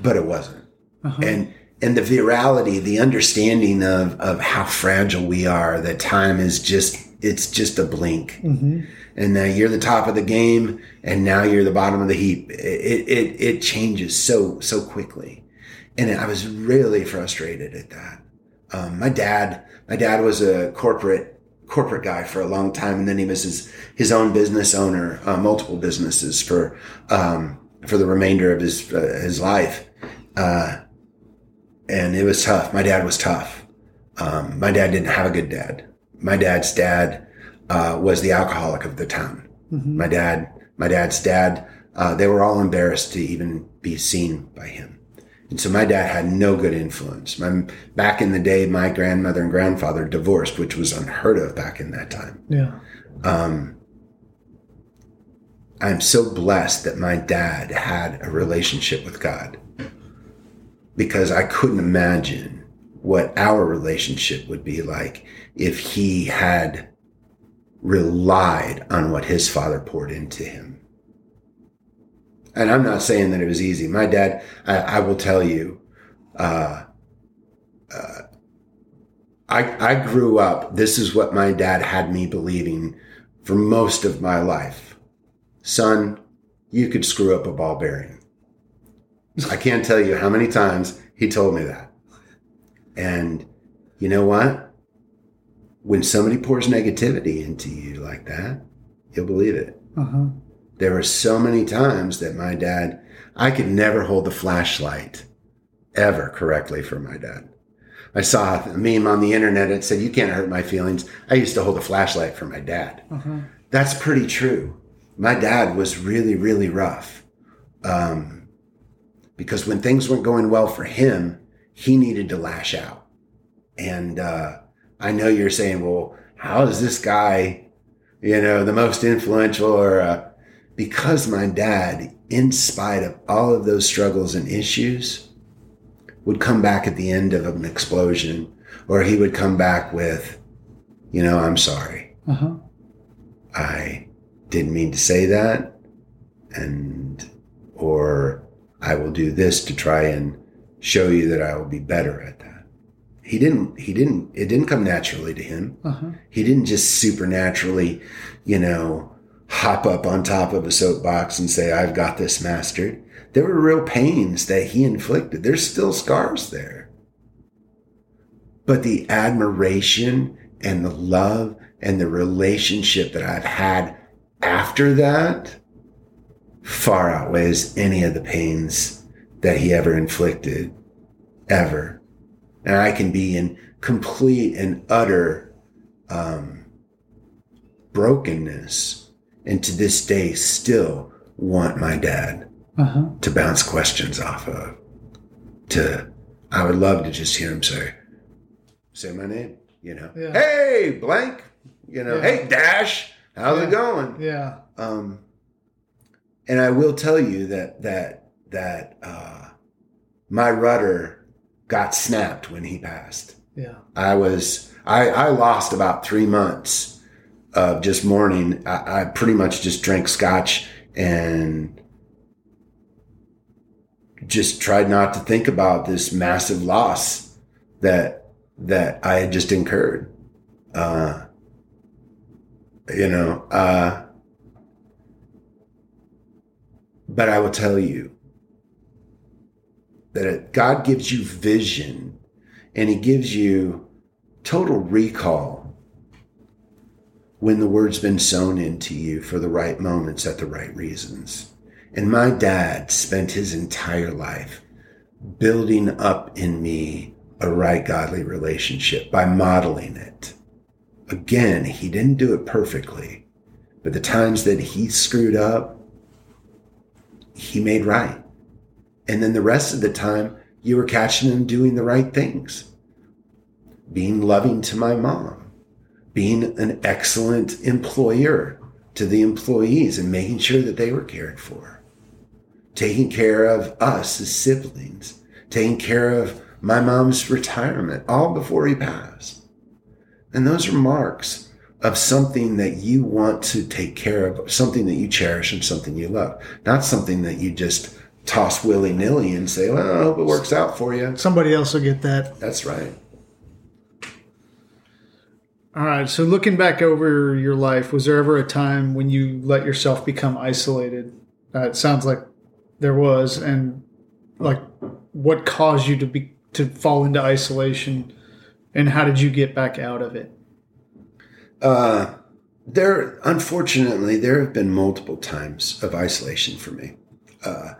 but it wasn't. Uh-huh. And and the virality, the understanding of of how fragile we are, that time is just it's just a blink. Mm-hmm. And now you're the top of the game, and now you're the bottom of the heap. It it it changes so so quickly, and I was really frustrated at that. Um, my dad, my dad was a corporate corporate guy for a long time, and then he was his his own business owner, uh, multiple businesses for um, for the remainder of his uh, his life. Uh, and it was tough. My dad was tough. Um, my dad didn't have a good dad. My dad's dad uh, was the alcoholic of the town. Mm-hmm. My dad, my dad's dad, uh, they were all embarrassed to even be seen by him. And so my dad had no good influence. My, back in the day, my grandmother and grandfather divorced, which was unheard of back in that time.
Yeah. Um,
I'm so blessed that my dad had a relationship with God because I couldn't imagine what our relationship would be like if he had relied on what his father poured into him. And I'm not saying that it was easy. My dad, I, I will tell you, uh, uh, I, I grew up, this is what my dad had me believing for most of my life. Son, you could screw up a ball bearing. I can't tell you how many times he told me that. And you know what? When somebody pours negativity into you like that, you'll believe it. Uh-huh. There were so many times that my dad, I could never hold the flashlight ever correctly for my dad. I saw a meme on the internet that said, You can't hurt my feelings. I used to hold a flashlight for my dad. Uh-huh. That's pretty true. My dad was really, really rough. Um, because when things weren't going well for him, he needed to lash out. And uh, I know you're saying, well, how is this guy, you know, the most influential? Or uh, because my dad, in spite of all of those struggles and issues, would come back at the end of an explosion, or he would come back with, you know, I'm sorry. Uh-huh. I didn't mean to say that. And, or I will do this to try and show you that I will be better at that. He didn't, he didn't, it didn't come naturally to him. Uh-huh. He didn't just supernaturally, you know, hop up on top of a soapbox and say, I've got this mastered. There were real pains that he inflicted. There's still scars there. But the admiration and the love and the relationship that I've had after that far outweighs any of the pains that he ever inflicted, ever. And I can be in complete and utter um, brokenness, and to this day still want my dad uh-huh. to bounce questions off of. To, I would love to just hear him say, "Say my name," you know. Yeah. Hey, blank. You know. Yeah. Hey, Dash. How's
yeah.
it going?
Yeah.
Um, and I will tell you that that that uh, my rudder got snapped when he passed.
Yeah,
I was I I lost about three months of just mourning. I, I pretty much just drank scotch and just tried not to think about this massive loss that that I had just incurred. Uh, you know, uh, but I will tell you that God gives you vision and He gives you total recall when the word's been sown into you for the right moments at the right reasons. And my dad spent his entire life building up in me a right godly relationship by modeling it. Again, he didn't do it perfectly, but the times that he screwed up, he made right. And then the rest of the time, you were catching them doing the right things, being loving to my mom, being an excellent employer to the employees and making sure that they were cared for, taking care of us as siblings, taking care of my mom's retirement, all before he passed. And those are marks of something that you want to take care of, something that you cherish and something you love, not something that you just toss willy nilly and say, well, I hope it works out for you.
Somebody else will get that.
That's right.
All right. So looking back over your life, was there ever a time when you let yourself become isolated? Uh, it sounds like there was, and like what caused you to be to fall into isolation, and how did you get back out of it?
Uh, there, unfortunately, there have been multiple times of isolation for me. Uh,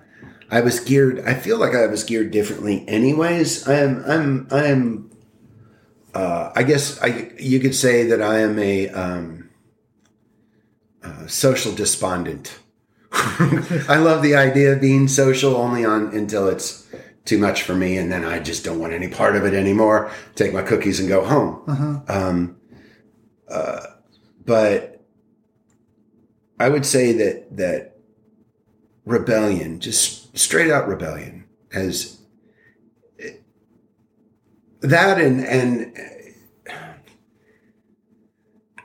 I was geared. I feel like I was geared differently, anyways. I am. I'm. I am. Uh, I guess I. You could say that I am a um, uh, social despondent. I love the idea of being social only on until it's too much for me, and then I just don't want any part of it anymore. Take my cookies and go home.
Uh-huh.
Um, uh, but I would say that that rebellion, just straight out rebellion, as that and and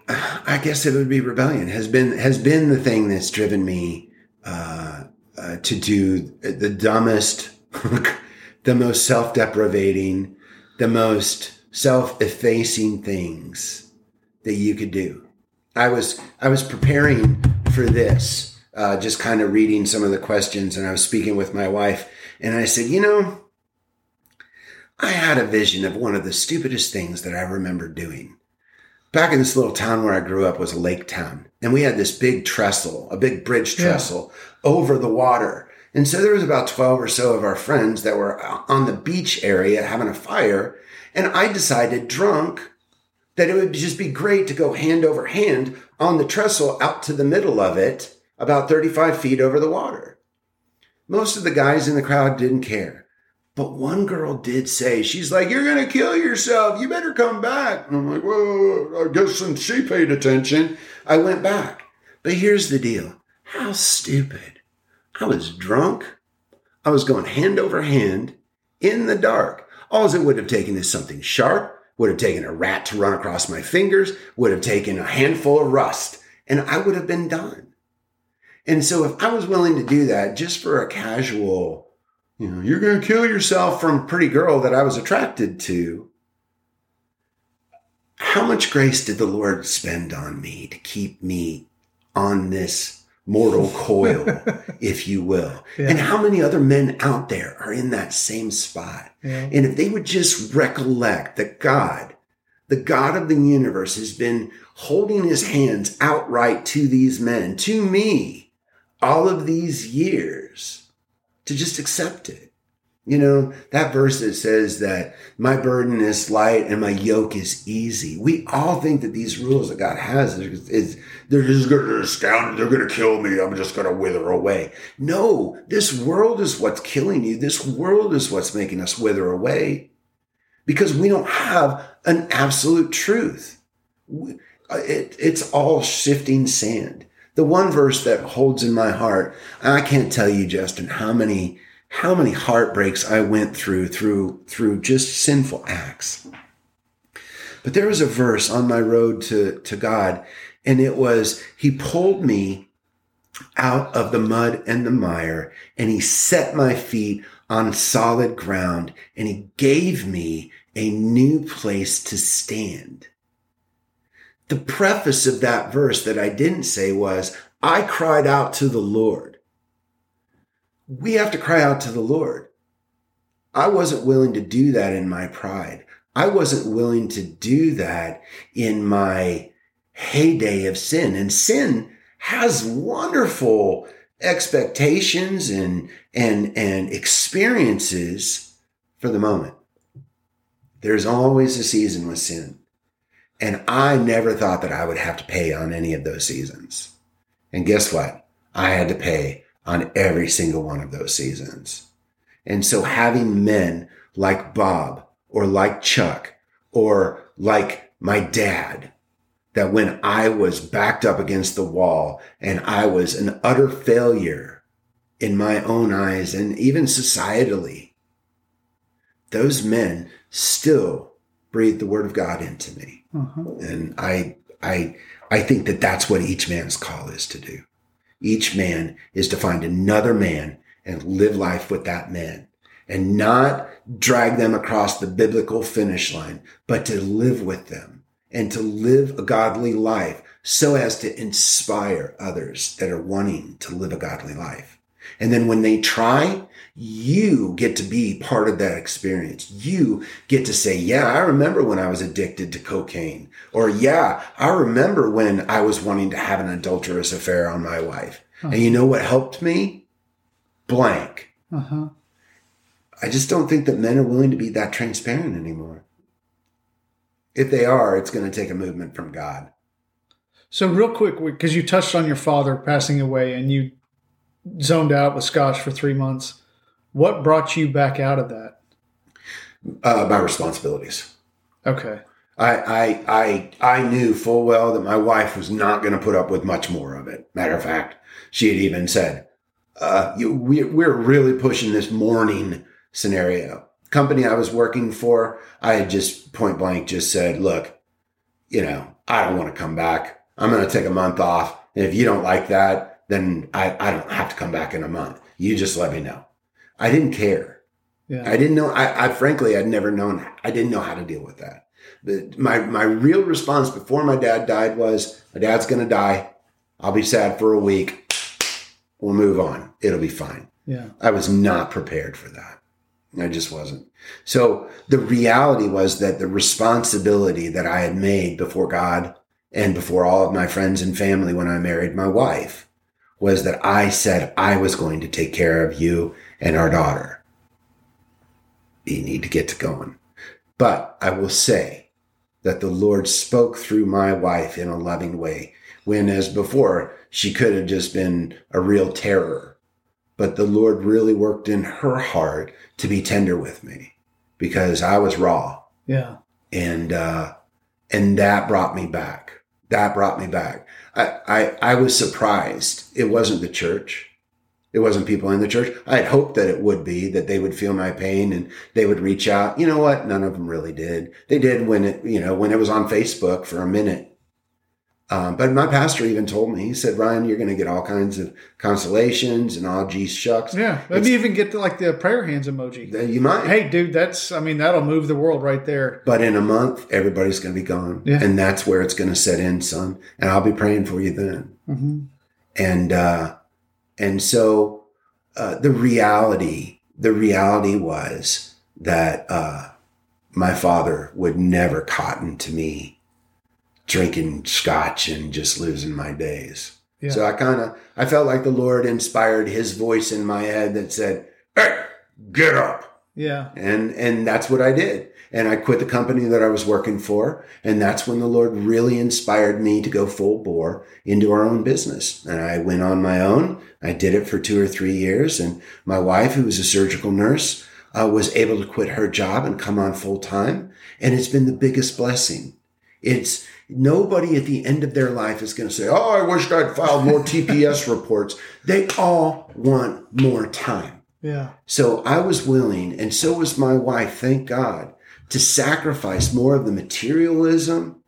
I guess it would be rebellion has been has been the thing that's driven me uh, uh, to do the dumbest, the most self deprivating, the most self effacing things that you could do. I was I was preparing for this, uh, just kind of reading some of the questions, and I was speaking with my wife, and I said, you know, I had a vision of one of the stupidest things that I remember doing. Back in this little town where I grew up was a lake town, and we had this big trestle, a big bridge trestle yeah. over the water. And so there was about 12 or so of our friends that were on the beach area having a fire. And I decided drunk that it would just be great to go hand over hand on the trestle out to the middle of it, about 35 feet over the water. Most of the guys in the crowd didn't care. But one girl did say, she's like, You're going to kill yourself. You better come back. And I'm like, Well, I guess since she paid attention, I went back. But here's the deal how stupid. I was drunk. I was going hand over hand in the dark. All it would have taken is something sharp, would have taken a rat to run across my fingers, would have taken a handful of rust, and I would have been done. And so if I was willing to do that just for a casual, you know, you're going to kill yourself from a pretty girl that I was attracted to. How much grace did the Lord spend on me to keep me on this mortal coil, if you will? Yeah. And how many other men out there are in that same spot? Yeah. And if they would just recollect that God, the God of the universe, has been holding his hands outright to these men, to me, all of these years to just accept it. You know, that verse that says that my burden is light and my yoke is easy. We all think that these rules that God has is, is they're just going to astound, they're going to kill me. I'm just going to wither away. No, this world is what's killing you. This world is what's making us wither away because we don't have an absolute truth. Uh, it, it's all shifting sand the one verse that holds in my heart, I can't tell you, Justin, how many, how many heartbreaks I went through, through, through just sinful acts. But there was a verse on my road to, to God, and it was, He pulled me out of the mud and the mire, and He set my feet on solid ground, and He gave me a new place to stand the preface of that verse that I didn't say was, I cried out to the Lord. We have to cry out to the Lord. I wasn't willing to do that in my pride. I wasn't willing to do that in my heyday of sin. And sin has wonderful expectations and, and, and experiences for the moment. There's always a season with sin. And I never thought that I would have to pay on any of those seasons. And guess what? I had to pay on every single one of those seasons. And so having men like Bob or like Chuck or like my dad, that when I was backed up against the wall and I was an utter failure in my own eyes and even societally, those men still breathed the word of God into me.
Uh-huh.
And I, I, I think that that's what each man's call is to do. Each man is to find another man and live life with that man and not drag them across the biblical finish line, but to live with them and to live a godly life so as to inspire others that are wanting to live a godly life. And then when they try, you get to be part of that experience. You get to say, yeah, I remember when I was addicted to cocaine. Or yeah, I remember when I was wanting to have an adulterous affair on my wife.
Uh-huh.
And you know what helped me? Blank.
Uh-huh.
I just don't think that men are willing to be that transparent anymore. If they are, it's going to take a movement from God.
So real quick, because you touched on your father passing away and you zoned out with Scotch for three months, what brought you back out of that?
Uh, my responsibilities.
Okay.
I, I, I, I knew full well that my wife was not going to put up with much more of it. Matter of fact, she had even said, uh, you, we, we're really pushing this mourning scenario. Company I was working for, I had just point blank just said, look, you know, I don't want to come back. I'm going to take a month off. And if you don't like that, then I, I don't have to come back in a month. You just let me know. I didn't care.
Yeah.
I didn't know. I, I frankly, I'd never known. I didn't know how to deal with that. But my my real response before my dad died was, my dad's going to die. I'll be sad for a week. We'll move on. It'll be fine.
yeah.
I was not prepared for that. I just wasn't. So the reality was that the responsibility that I had made before God and before all of my friends and family when I married my wife was that I said I was going to take care of you and our daughter. You need to get to going. But I will say that the Lord spoke through my wife in a loving way when, as before, she could have just been a real terror. But the Lord really worked in her heart to be tender with me because I was raw
Yeah.
and uh, and that brought me back. That brought me back. I, I was surprised. It wasn't the church. It wasn't people in the church. I had hoped that it would be that they would feel my pain and they would reach out. You know what? None of them really did. They did when it you know when it was on Facebook for a minute. Um, but my pastor even told me, he said, Ryan, you're going to get all kinds of consolations and all geez shucks.
Yeah. Maybe even get to like the prayer hands emoji.
You might.
Hey, dude, that's, I mean, that'll move the world right there.
But in a month, everybody's going to be gone.
Yeah.
And that's where it's going to set in, son. And I'll be praying for you then.
hmm
And, uh, and so, uh, the reality, the reality was that, uh, my father would never cotton to me drinking scotch and just losing my days.
Yeah.
So I kind of, I felt like the Lord inspired his voice in my head that said, Hey, get up
Yeah.
and and that's what I did. And I quit the company that I was working for, and that's when the Lord really inspired me to go full bore into our own business. And I went on my own. I did it for two or three years, and my wife, who was a surgical nurse, uh, was able to quit her job and come on full time. And it's been the biggest blessing. It's nobody at the end of their life is going to say, "Oh, I wished I'd filed more TPS reports." They all want more time.
Yeah.
So I was willing, and so was my wife, thank God, to sacrifice more of the materialism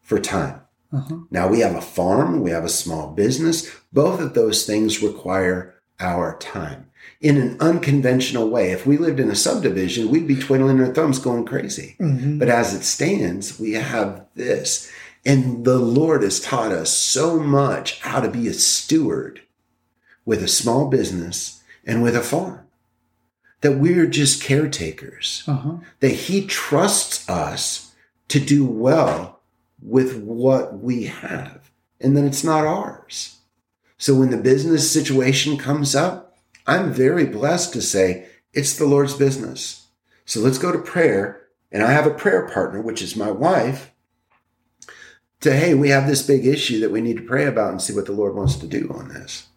for time.
Uh-huh.
Now we have a farm, we have a small business. Both of those things require our time in an unconventional way. If we lived in a subdivision, we'd be twiddling our thumbs going crazy.
Mhm.
But as it stands, we have this. And the Lord has taught us so much how to be a steward with a small business and with a farm. That we're just caretakers,
Uh-huh.
that He trusts us to do well with what we have, and that it's not ours. So when the business situation comes up, I'm very blessed to say it's the Lord's business. So let's go to prayer. And I have a prayer partner, which is my wife, to, hey, we have this big issue that we need to pray about and see what the Lord wants to do on this.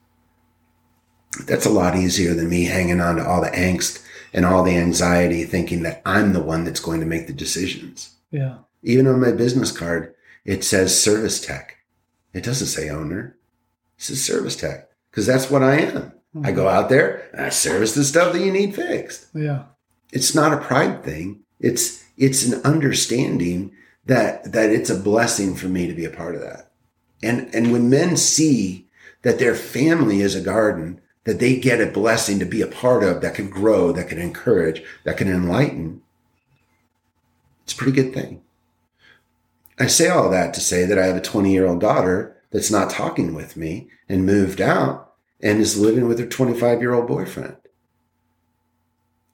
That's a lot easier than me hanging on to all the angst and all the anxiety thinking that I'm the one that's going to make the decisions.
Yeah.
Even on my business card, it says service tech. It doesn't say owner. It says service tech because that's what I am. I go out there and I service the stuff that you need fixed.
Yeah.
It's not a pride thing. It's it's an understanding that that it's a blessing for me to be a part of that. And and when men see that their family is a garden that they get a blessing to be a part of that can grow, that can encourage, that can enlighten, it's a pretty good thing. I say all that to say that I have a 20 year old daughter that's not talking with me and moved out and is living with her 25 year old boyfriend.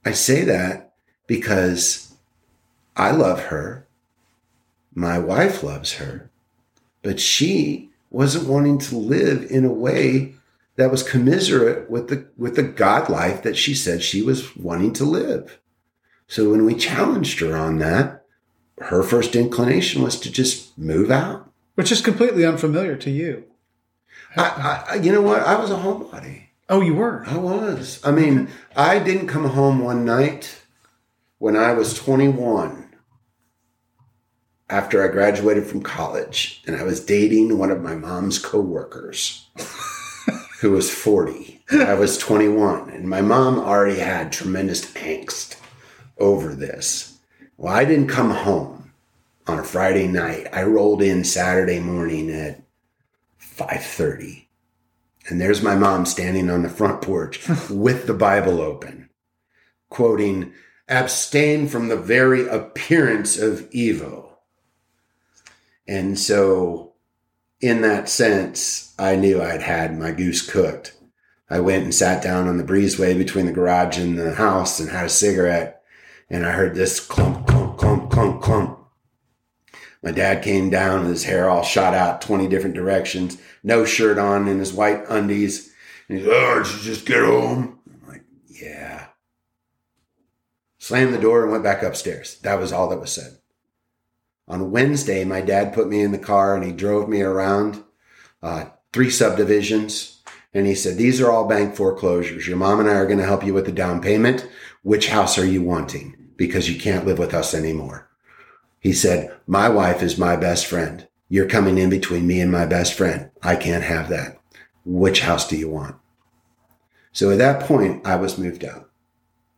I say that because I love her. My wife loves her, but she wasn't wanting to live in a way that was commiserate with the with the God life that she said she was wanting to live. So when we challenged her on that, her first inclination was to just move out.
Which is completely unfamiliar to you.
I, I you know what? I was a homebody.
Oh, you were.
I was. I mean, I didn't come home one night when I was 21 after I graduated from college and I was dating one of my mom's coworkers who was 40. I was 21 and my mom already had tremendous angst over this. Well, I didn't come home on a Friday night. I rolled in Saturday morning at 5:30. And there's my mom standing on the front porch with the Bible open, quoting, abstain from the very appearance of evil. And so, in that sense, I knew I'd had my goose cooked. I went and sat down on the breezeway between the garage and the house and had a cigarette. And I heard this clump, clump, clump, clump, clump. My dad came down with his hair all shot out 20 different directions, no shirt on in his white undies. And he's, oh, did you just get home? I'm like, yeah. Slammed the door and went back upstairs. That was all that was said. On Wednesday, my dad put me in the car and he drove me around uh, three subdivisions. And he said, These are all bank foreclosures. Your mom and I are going to help you with the down payment. Which house are you wanting? Because you can't live with us anymore. He said, My wife is my best friend. You're coming in between me and my best friend. I can't have that. Which house do you want? So at that point, I was moved out.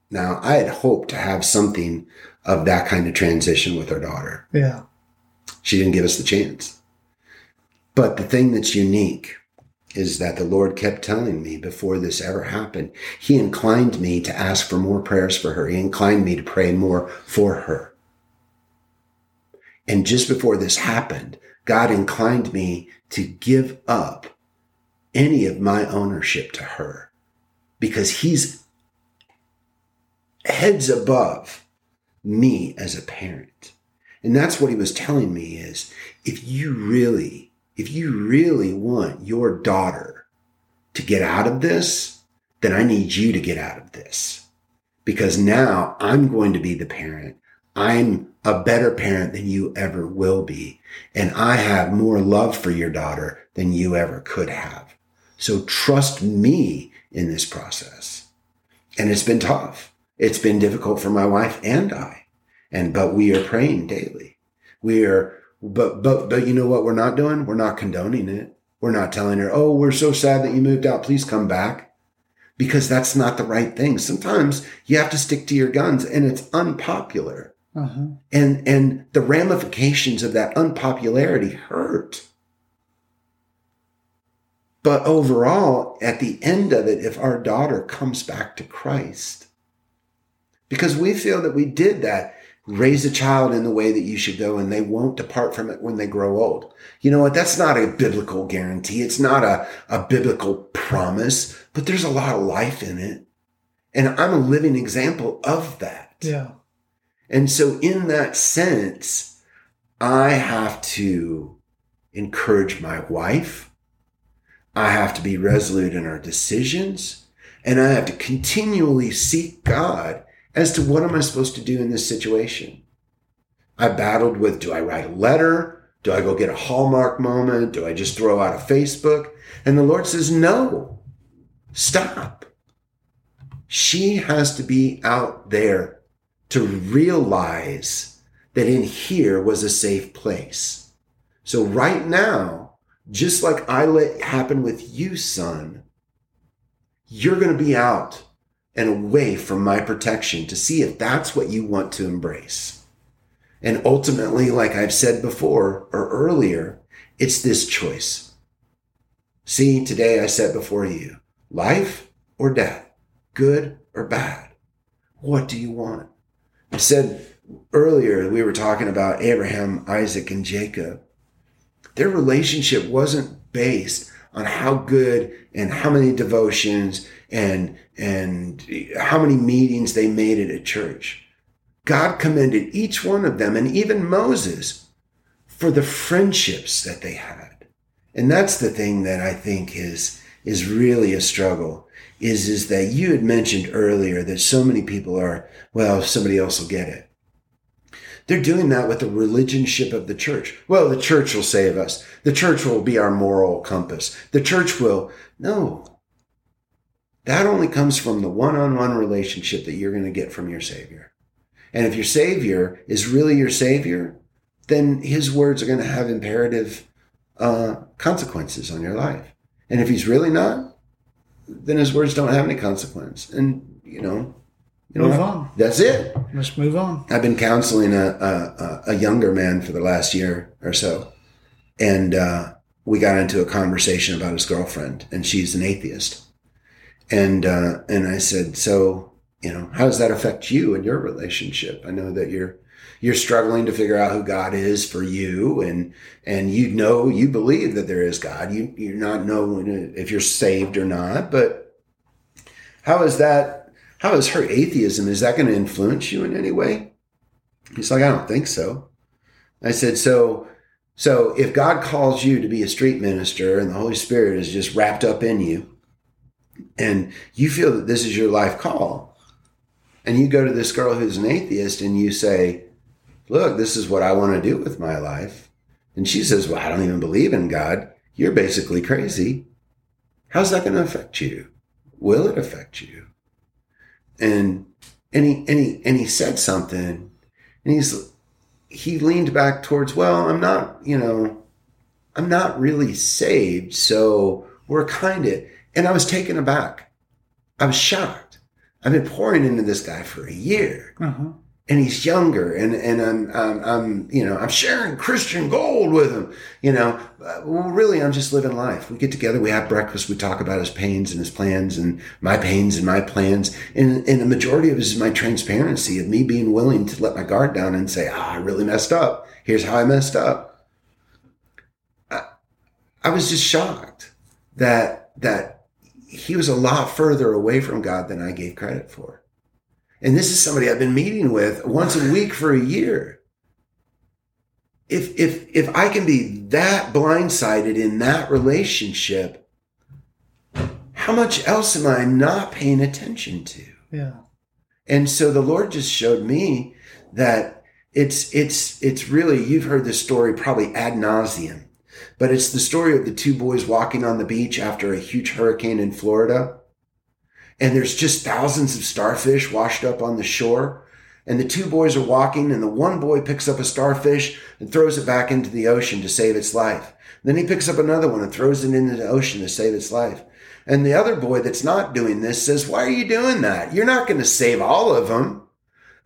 Now, I had hoped to have something of that kind of transition with our daughter.
Yeah.
She didn't give us the chance. But the thing that's unique is that the Lord kept telling me before this ever happened, He inclined me to ask for more prayers for her. He inclined me to pray more for her. And just before this happened, God inclined me to give up any of my ownership to her because He's heads above me as a parent. And that's what he was telling me is if you really, if you really want your daughter to get out of this, then I need you to get out of this. Because now I'm going to be the parent. I'm a better parent than you ever will be. And I have more love for your daughter than you ever could have. So trust me in this process. And it's been tough. It's been difficult for my wife and I. And, but we are praying daily. We are, but, but, but you know what we're not doing? We're not condoning it. We're not telling her, Oh, we're so sad that you moved out. Please come back. Because that's not the right thing. Sometimes you have to stick to your guns and it's unpopular.
Uh-huh.
And, and the ramifications of that unpopularity hurt. But overall, at the end of it, if our daughter comes back to Christ, because we feel that we did that, raise a child in the way that you should go and they won't depart from it when they grow old. You know what? That's not a biblical guarantee. It's not a, a biblical promise, but there's a lot of life in it. And I'm a living example of that.
Yeah.
And so in that sense, I have to encourage my wife. I have to be resolute in our decisions and I have to continually seek God as to what am I supposed to do in this situation. I battled with, do I write a letter? Do I go get a Hallmark moment? Do I just throw out a Facebook? And the Lord says, no, stop. She has to be out there to realize that in here was a safe place. So right now, just like I let happen with you, son, you're going to be out and away from my protection to see if that's what you want to embrace. And ultimately, like I've said before or earlier, it's this choice. See, today I set before you life or death, good or bad. What do you want? I said earlier, we were talking about Abraham, Isaac, and Jacob. Their relationship wasn't based on how good and how many devotions and and how many meetings they made at a church. God commended each one of them and even Moses for the friendships that they had. And that's the thing that I think is is really a struggle is is that you had mentioned earlier that so many people are well somebody else will get it they're doing that with the religionship of the church. Well, the church will save us. The church will be our moral compass. The church will. No. That only comes from the one on one relationship that you're going to get from your Savior. And if your Savior is really your Savior, then His words are going to have imperative uh, consequences on your life. And if He's really not, then His words don't have any consequence. And, you know, you
Move
know,
on.
That's it.
Let's move on.
I've been counseling a, a, a younger man for the last year or so. And uh, we got into a conversation about his girlfriend, and she's an atheist. And uh, and I said, so you know, how does that affect you and your relationship? I know that you're you're struggling to figure out who God is for you, and and you know you believe that there is God. You you're not knowing if you're saved or not, but how is that how is her atheism, is that going to influence you in any way? He's like, I don't think so. I said, so, so if God calls you to be a street minister and the Holy Spirit is just wrapped up in you and you feel that this is your life call and you go to this girl who's an atheist and you say, look, this is what I want to do with my life. And she says, well, I don't even believe in God. You're basically crazy. How's that going to affect you? Will it affect you? and and he and he and he said something and he's he leaned back towards well i'm not you know i'm not really saved so we're kind of and i was taken aback i was shocked i've been pouring into this guy for a year
Uh-huh.
And he's younger and and I'm, I'm I'm you know I'm sharing Christian gold with him you know. Well really I'm just living life. We get together we have breakfast we talk about his pains and his plans and my pains and my plans. And and the majority of it is my transparency of me being willing to let my guard down and say ah I really messed up. Here's how I messed up. I, I was just shocked that that he was a lot further away from God than I gave credit for and this is somebody I've been meeting with once a week for a year. If if if I can be that blindsided in that relationship, how much else am I not paying attention to?
Yeah.
And so the Lord just showed me that it's it's it's really you've heard this story probably ad nauseum, but it's the story of the two boys walking on the beach after a huge hurricane in Florida and there's just thousands of starfish washed up on the shore. And the two boys are walking, and the one boy picks up a starfish and throws it back into the ocean to save its life. Then he picks up another one and throws it into the ocean to save its life. And the other boy that's not doing this says, Why are you doing that? You're not going to save all of them.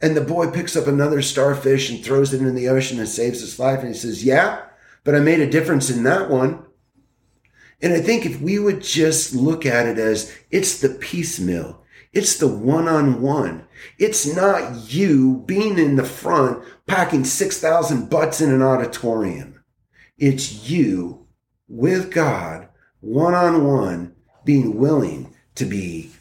And the boy picks up another starfish and throws it in the ocean and saves its life. And he says, Yeah, but I made a difference in that one. And I think if we would just look at it as it's the piecemeal, it's the one on one. It's not you being in the front packing 6,000 butts in an auditorium. It's you with God, one on one, being willing to be,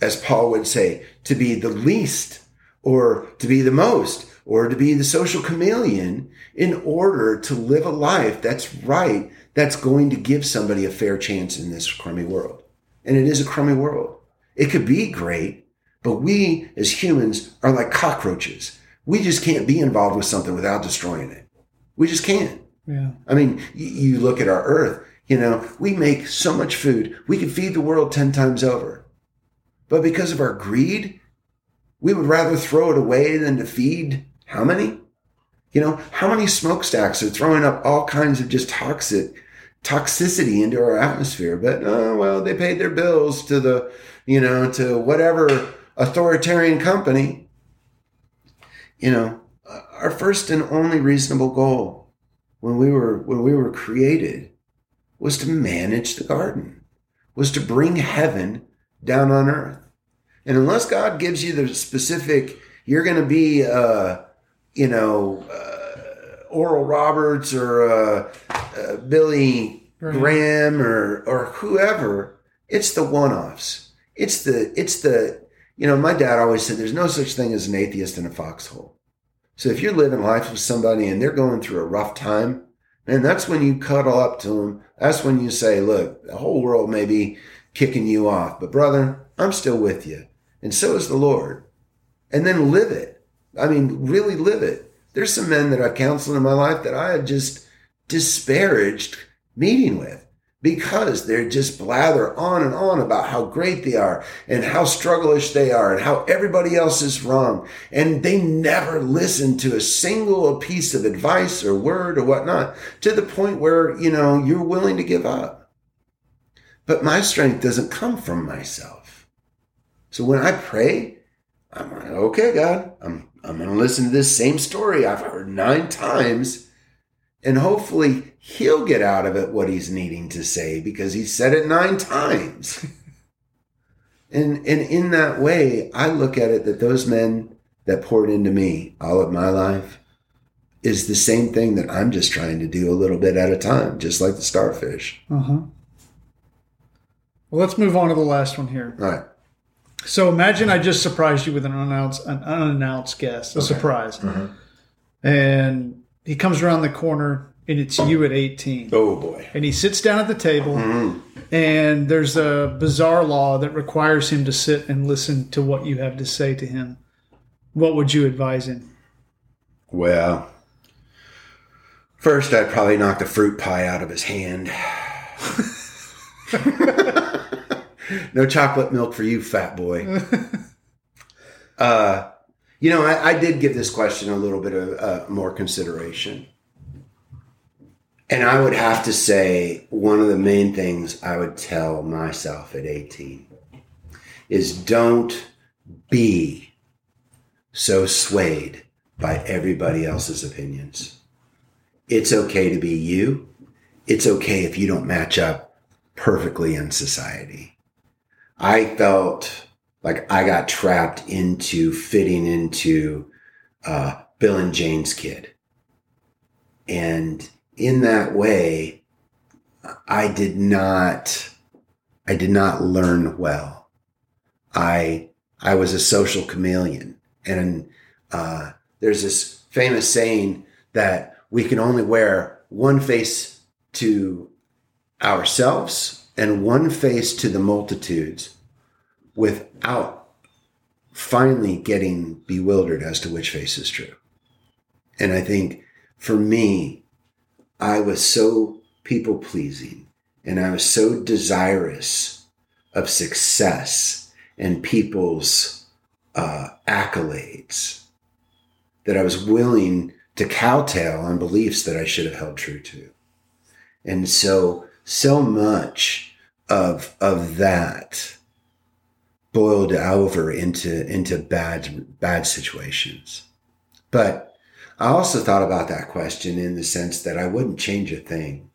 as Paul would say, to be the least or to be the most or to be the social chameleon in order to live a life that's right, that's going to give somebody a fair chance in this crummy world. And it is a crummy world. It could be great, but we as humans are like cockroaches. We just can't be involved with something without destroying it. We just can't.
Yeah.
I mean, you, look at our earth, you know, we make so much food. We could feed the world 10 times over. But because of our greed, we would rather throw it away than to feed how many? You know, how many smokestacks are throwing up all kinds of just toxic toxicity into our atmosphere? But oh well, they paid their bills to the, you know, to whatever authoritarian company. You know, our first and only reasonable goal when we were when we were created was to manage the garden, was to bring heaven down on earth. And unless God gives you the specific, you're going to be, uh, you know, uh, Oral Roberts or uh, uh Billy right. Graham or or whoever, it's the one-offs. It's the it's the you know. My dad always said, "There's no such thing as an atheist in a foxhole." So if you're living life with somebody and they're going through a rough time, and that's when you cuddle up to them. That's when you say, look, the whole world may be kicking you off, but brother, I'm still with you. And so is the Lord. And then live it. I mean, really live it. There's some men that I've counseled in my life that I have just disparaged meeting with because they're just blather on and on about how great they are and how struggleish they are and how everybody else is wrong. And they never listen to a single piece of advice or word or whatnot to the point where, you know, you're willing to give up. But my strength doesn't come from myself. So when I pray, I'm like, okay, God, I'm, I'm going to listen to this same story I've heard nine times and hopefully he'll get out of it what he's needing to say because he said it nine times. and, and in that way, I look at it that those men that poured into me all of my life is the same thing that I'm just trying to do a little bit at a time, just like the starfish.
Uh-huh. Well, let's move on to the last one here.
All right.
So imagine I just surprised you with an unannounced, an unannounced guest, a okay. surprise. Uh-huh. And he comes around the corner and it's you at 18.
Oh boy.
And he sits down at the table mm-hmm. and there's a bizarre law that requires him to sit and listen to what you have to say to him. What would you advise him?
Well, first I'd probably knock the fruit pie out of his hand. no chocolate milk for you, fat boy. Uh, you know, I, I, did give this question a little bit of uh, more consideration. And I would have to say one of the main things I would tell myself at 18 is don't be so swayed by everybody else's opinions. It's okay to be you. It's okay if you don't match up perfectly in society. I felt like I got trapped into fitting into uh, Bill and Jane's kid. And in that way, I did not, I did not learn well. I, I was a social chameleon. And uh, there's this famous saying that we can only wear one face to ourselves and one face to the multitudes without finally getting bewildered as to which face is true. And I think for me, I was so people pleasing and I was so desirous of success and people's uh, accolades that I was willing to cowtail on beliefs that I should have held true to. And so, so much of, of that boiled over into into bad bad situations. But I also thought about that question in the sense that I wouldn't change a thing.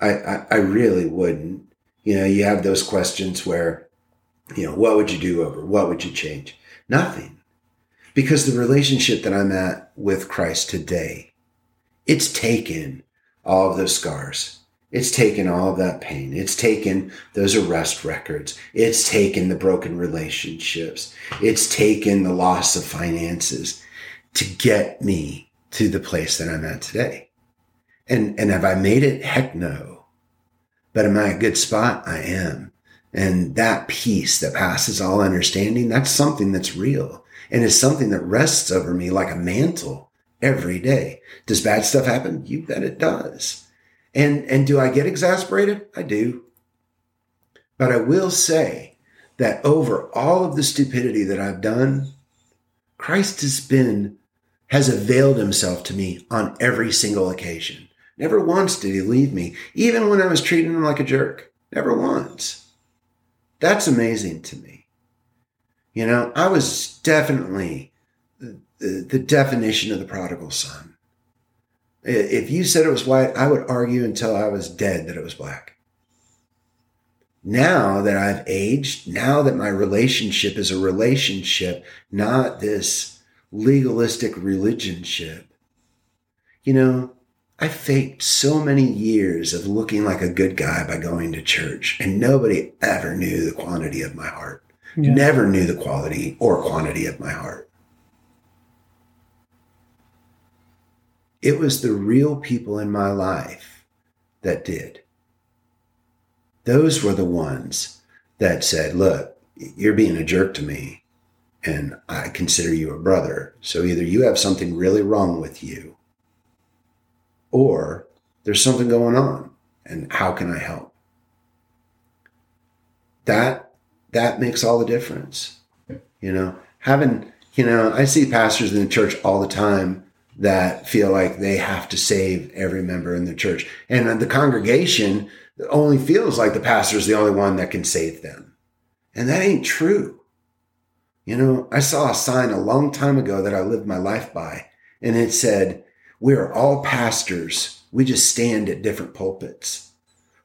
I, I, I really wouldn't. You know, you have those questions where, you know, what would you do over? What would you change? Nothing. Because the relationship that I'm at with Christ today, it's taken all of those scars it's taken all of that pain. It's taken those arrest records. It's taken the broken relationships. It's taken the loss of finances to get me to the place that I'm at today. And, and have I made it? Heck no. But am I a good spot? I am. And that peace that passes all understanding, that's something that's real and is something that rests over me like a mantle every day. Does bad stuff happen? You bet it does. And, and do I get exasperated? I do. But I will say that over all of the stupidity that I've done, Christ has been, has availed himself to me on every single occasion. Never once did he leave me, even when I was treating him like a jerk. Never once. That's amazing to me. You know, I was definitely the, the, definition of the prodigal son. If you said it was white, I would argue until I was dead that it was black. Now that I've aged, now that my relationship is a relationship, not this legalistic religionship, you know, I faked so many years of looking like a good guy by going to church, and nobody ever knew the quantity of my heart. Yeah. Never knew the quality or quantity of my heart. It was the real people in my life that did. Those were the ones that said, Look, you're being a jerk to me, and I consider you a brother. So either you have something really wrong with you, or there's something going on, and how can I help? That that makes all the difference. You know, having, you know, I see pastors in the church all the time that feel like they have to save every member in the church. And the congregation only feels like the pastor is the only one that can save them. And that ain't true. You know, I saw a sign a long time ago that I lived my life by, and it said, We're all pastors. We just stand at different pulpits.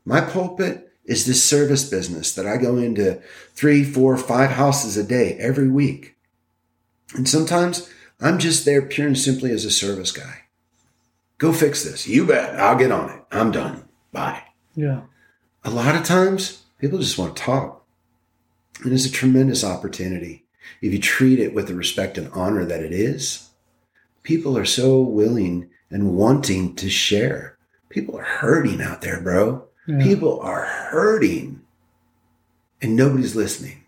My pulpit is this service business that I go into three, four, five houses a day every week. And sometimes I'm just there pure and simply as a service guy. Go fix this. You bet. I'll get on it. I'm done. Bye.
Yeah.
A lot of times people just want to talk. And it's a tremendous opportunity. If you treat it with the respect and honor that it is, people are so willing and wanting to share. People are hurting out there, bro. Yeah. People are hurting and nobody's listening.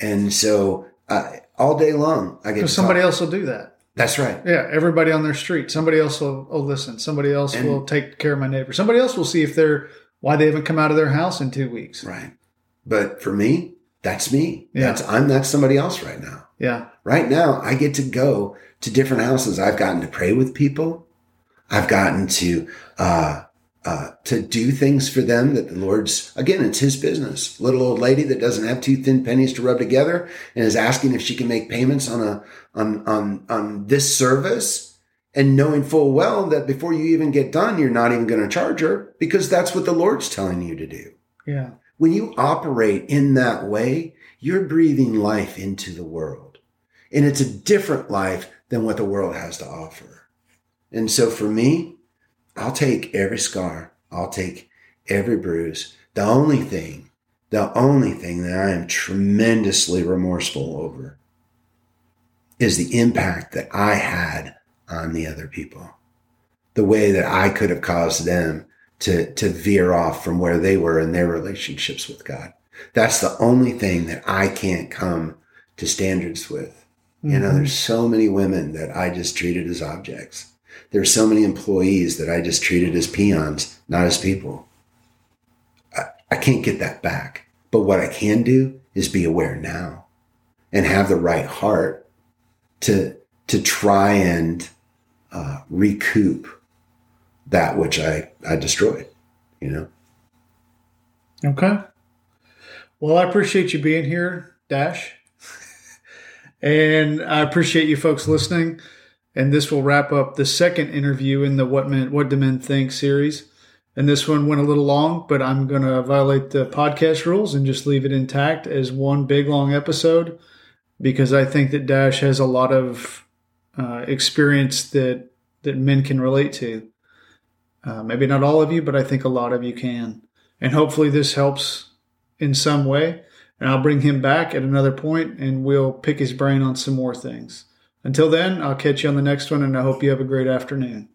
And so uh, all day long, I get
somebody else will do that.
That's right.
Yeah, everybody on their street. Somebody else will, will listen. Somebody else and, will take care of my neighbor. Somebody else will see if they're why they haven't come out of their house in two weeks.
Right. But for me, that's me. Yeah. That's I'm not somebody else right now.
Yeah.
Right now, I get to go to different houses. I've gotten to pray with people. I've gotten to uh, uh, to do things for them that the Lord's, again, it's his business. Little old lady that doesn't have two thin pennies to rub together and is asking if she can make payments on a, on, on, on this service and knowing full well that before you even get done, you're not even going to charge her because that's what the Lord's telling you to do.
Yeah.
When you operate in that way, you're breathing life into the world and it's a different life than what the world has to offer. And so for me, I'll take every scar. I'll take every bruise. The only thing, the only thing that I am tremendously remorseful over is the impact that I had on the other people. The way that I could have caused them to, to veer off from where they were in their relationships with God. That's the only thing that I can't come to standards with. Mm-hmm. You know, mm-hmm. there's so many women that I just treated as objects. There's so many employees that I just treated as peons, not as people. I, I can't get that back. But what I can do is be aware now and have the right heart to, to try and uh, recoup that which I, I destroyed, you know?
Okay. Well, I appreciate you being here, Dash. and I appreciate you folks listening. And this will wrap up the second interview in the What Men What Do Men Think series. And this one went a little long, but I'm going to violate the podcast rules and just leave it intact as one big long episode because I think that Dash has a lot of uh, experience that that men can relate to. Uh, maybe not all of you, but I think a lot of you can. And hopefully this helps in some way. And I'll bring him back at another point and we'll pick his brain on some more things. Until then, I'll catch you on the next one, and I hope you have a great afternoon.